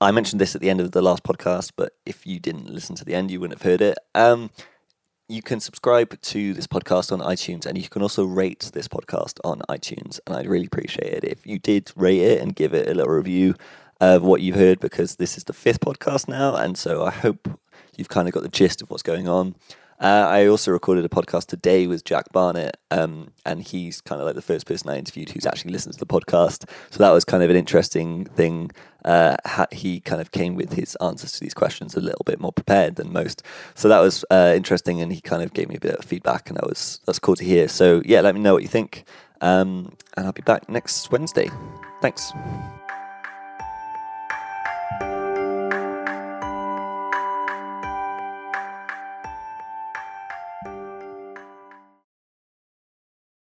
Speaker 1: I mentioned this at the end of the last podcast, but if you didn't listen to the end, you wouldn't have heard it. Um, you can subscribe to this podcast on iTunes and you can also rate this podcast on iTunes. And I'd really appreciate it if you did rate it and give it a little review of what you've heard because this is the fifth podcast now. And so I hope you've kind of got the gist of what's going on. Uh, I also recorded a podcast today with Jack Barnett, um, and he's kind of like the first person I interviewed who's actually listened to the podcast. So that was kind of an interesting thing. Uh, he kind of came with his answers to these questions a little bit more prepared than most. So that was uh, interesting, and he kind of gave me a bit of feedback, and that was that's cool to hear. So yeah, let me know what you think, um, and I'll be back next Wednesday. Thanks.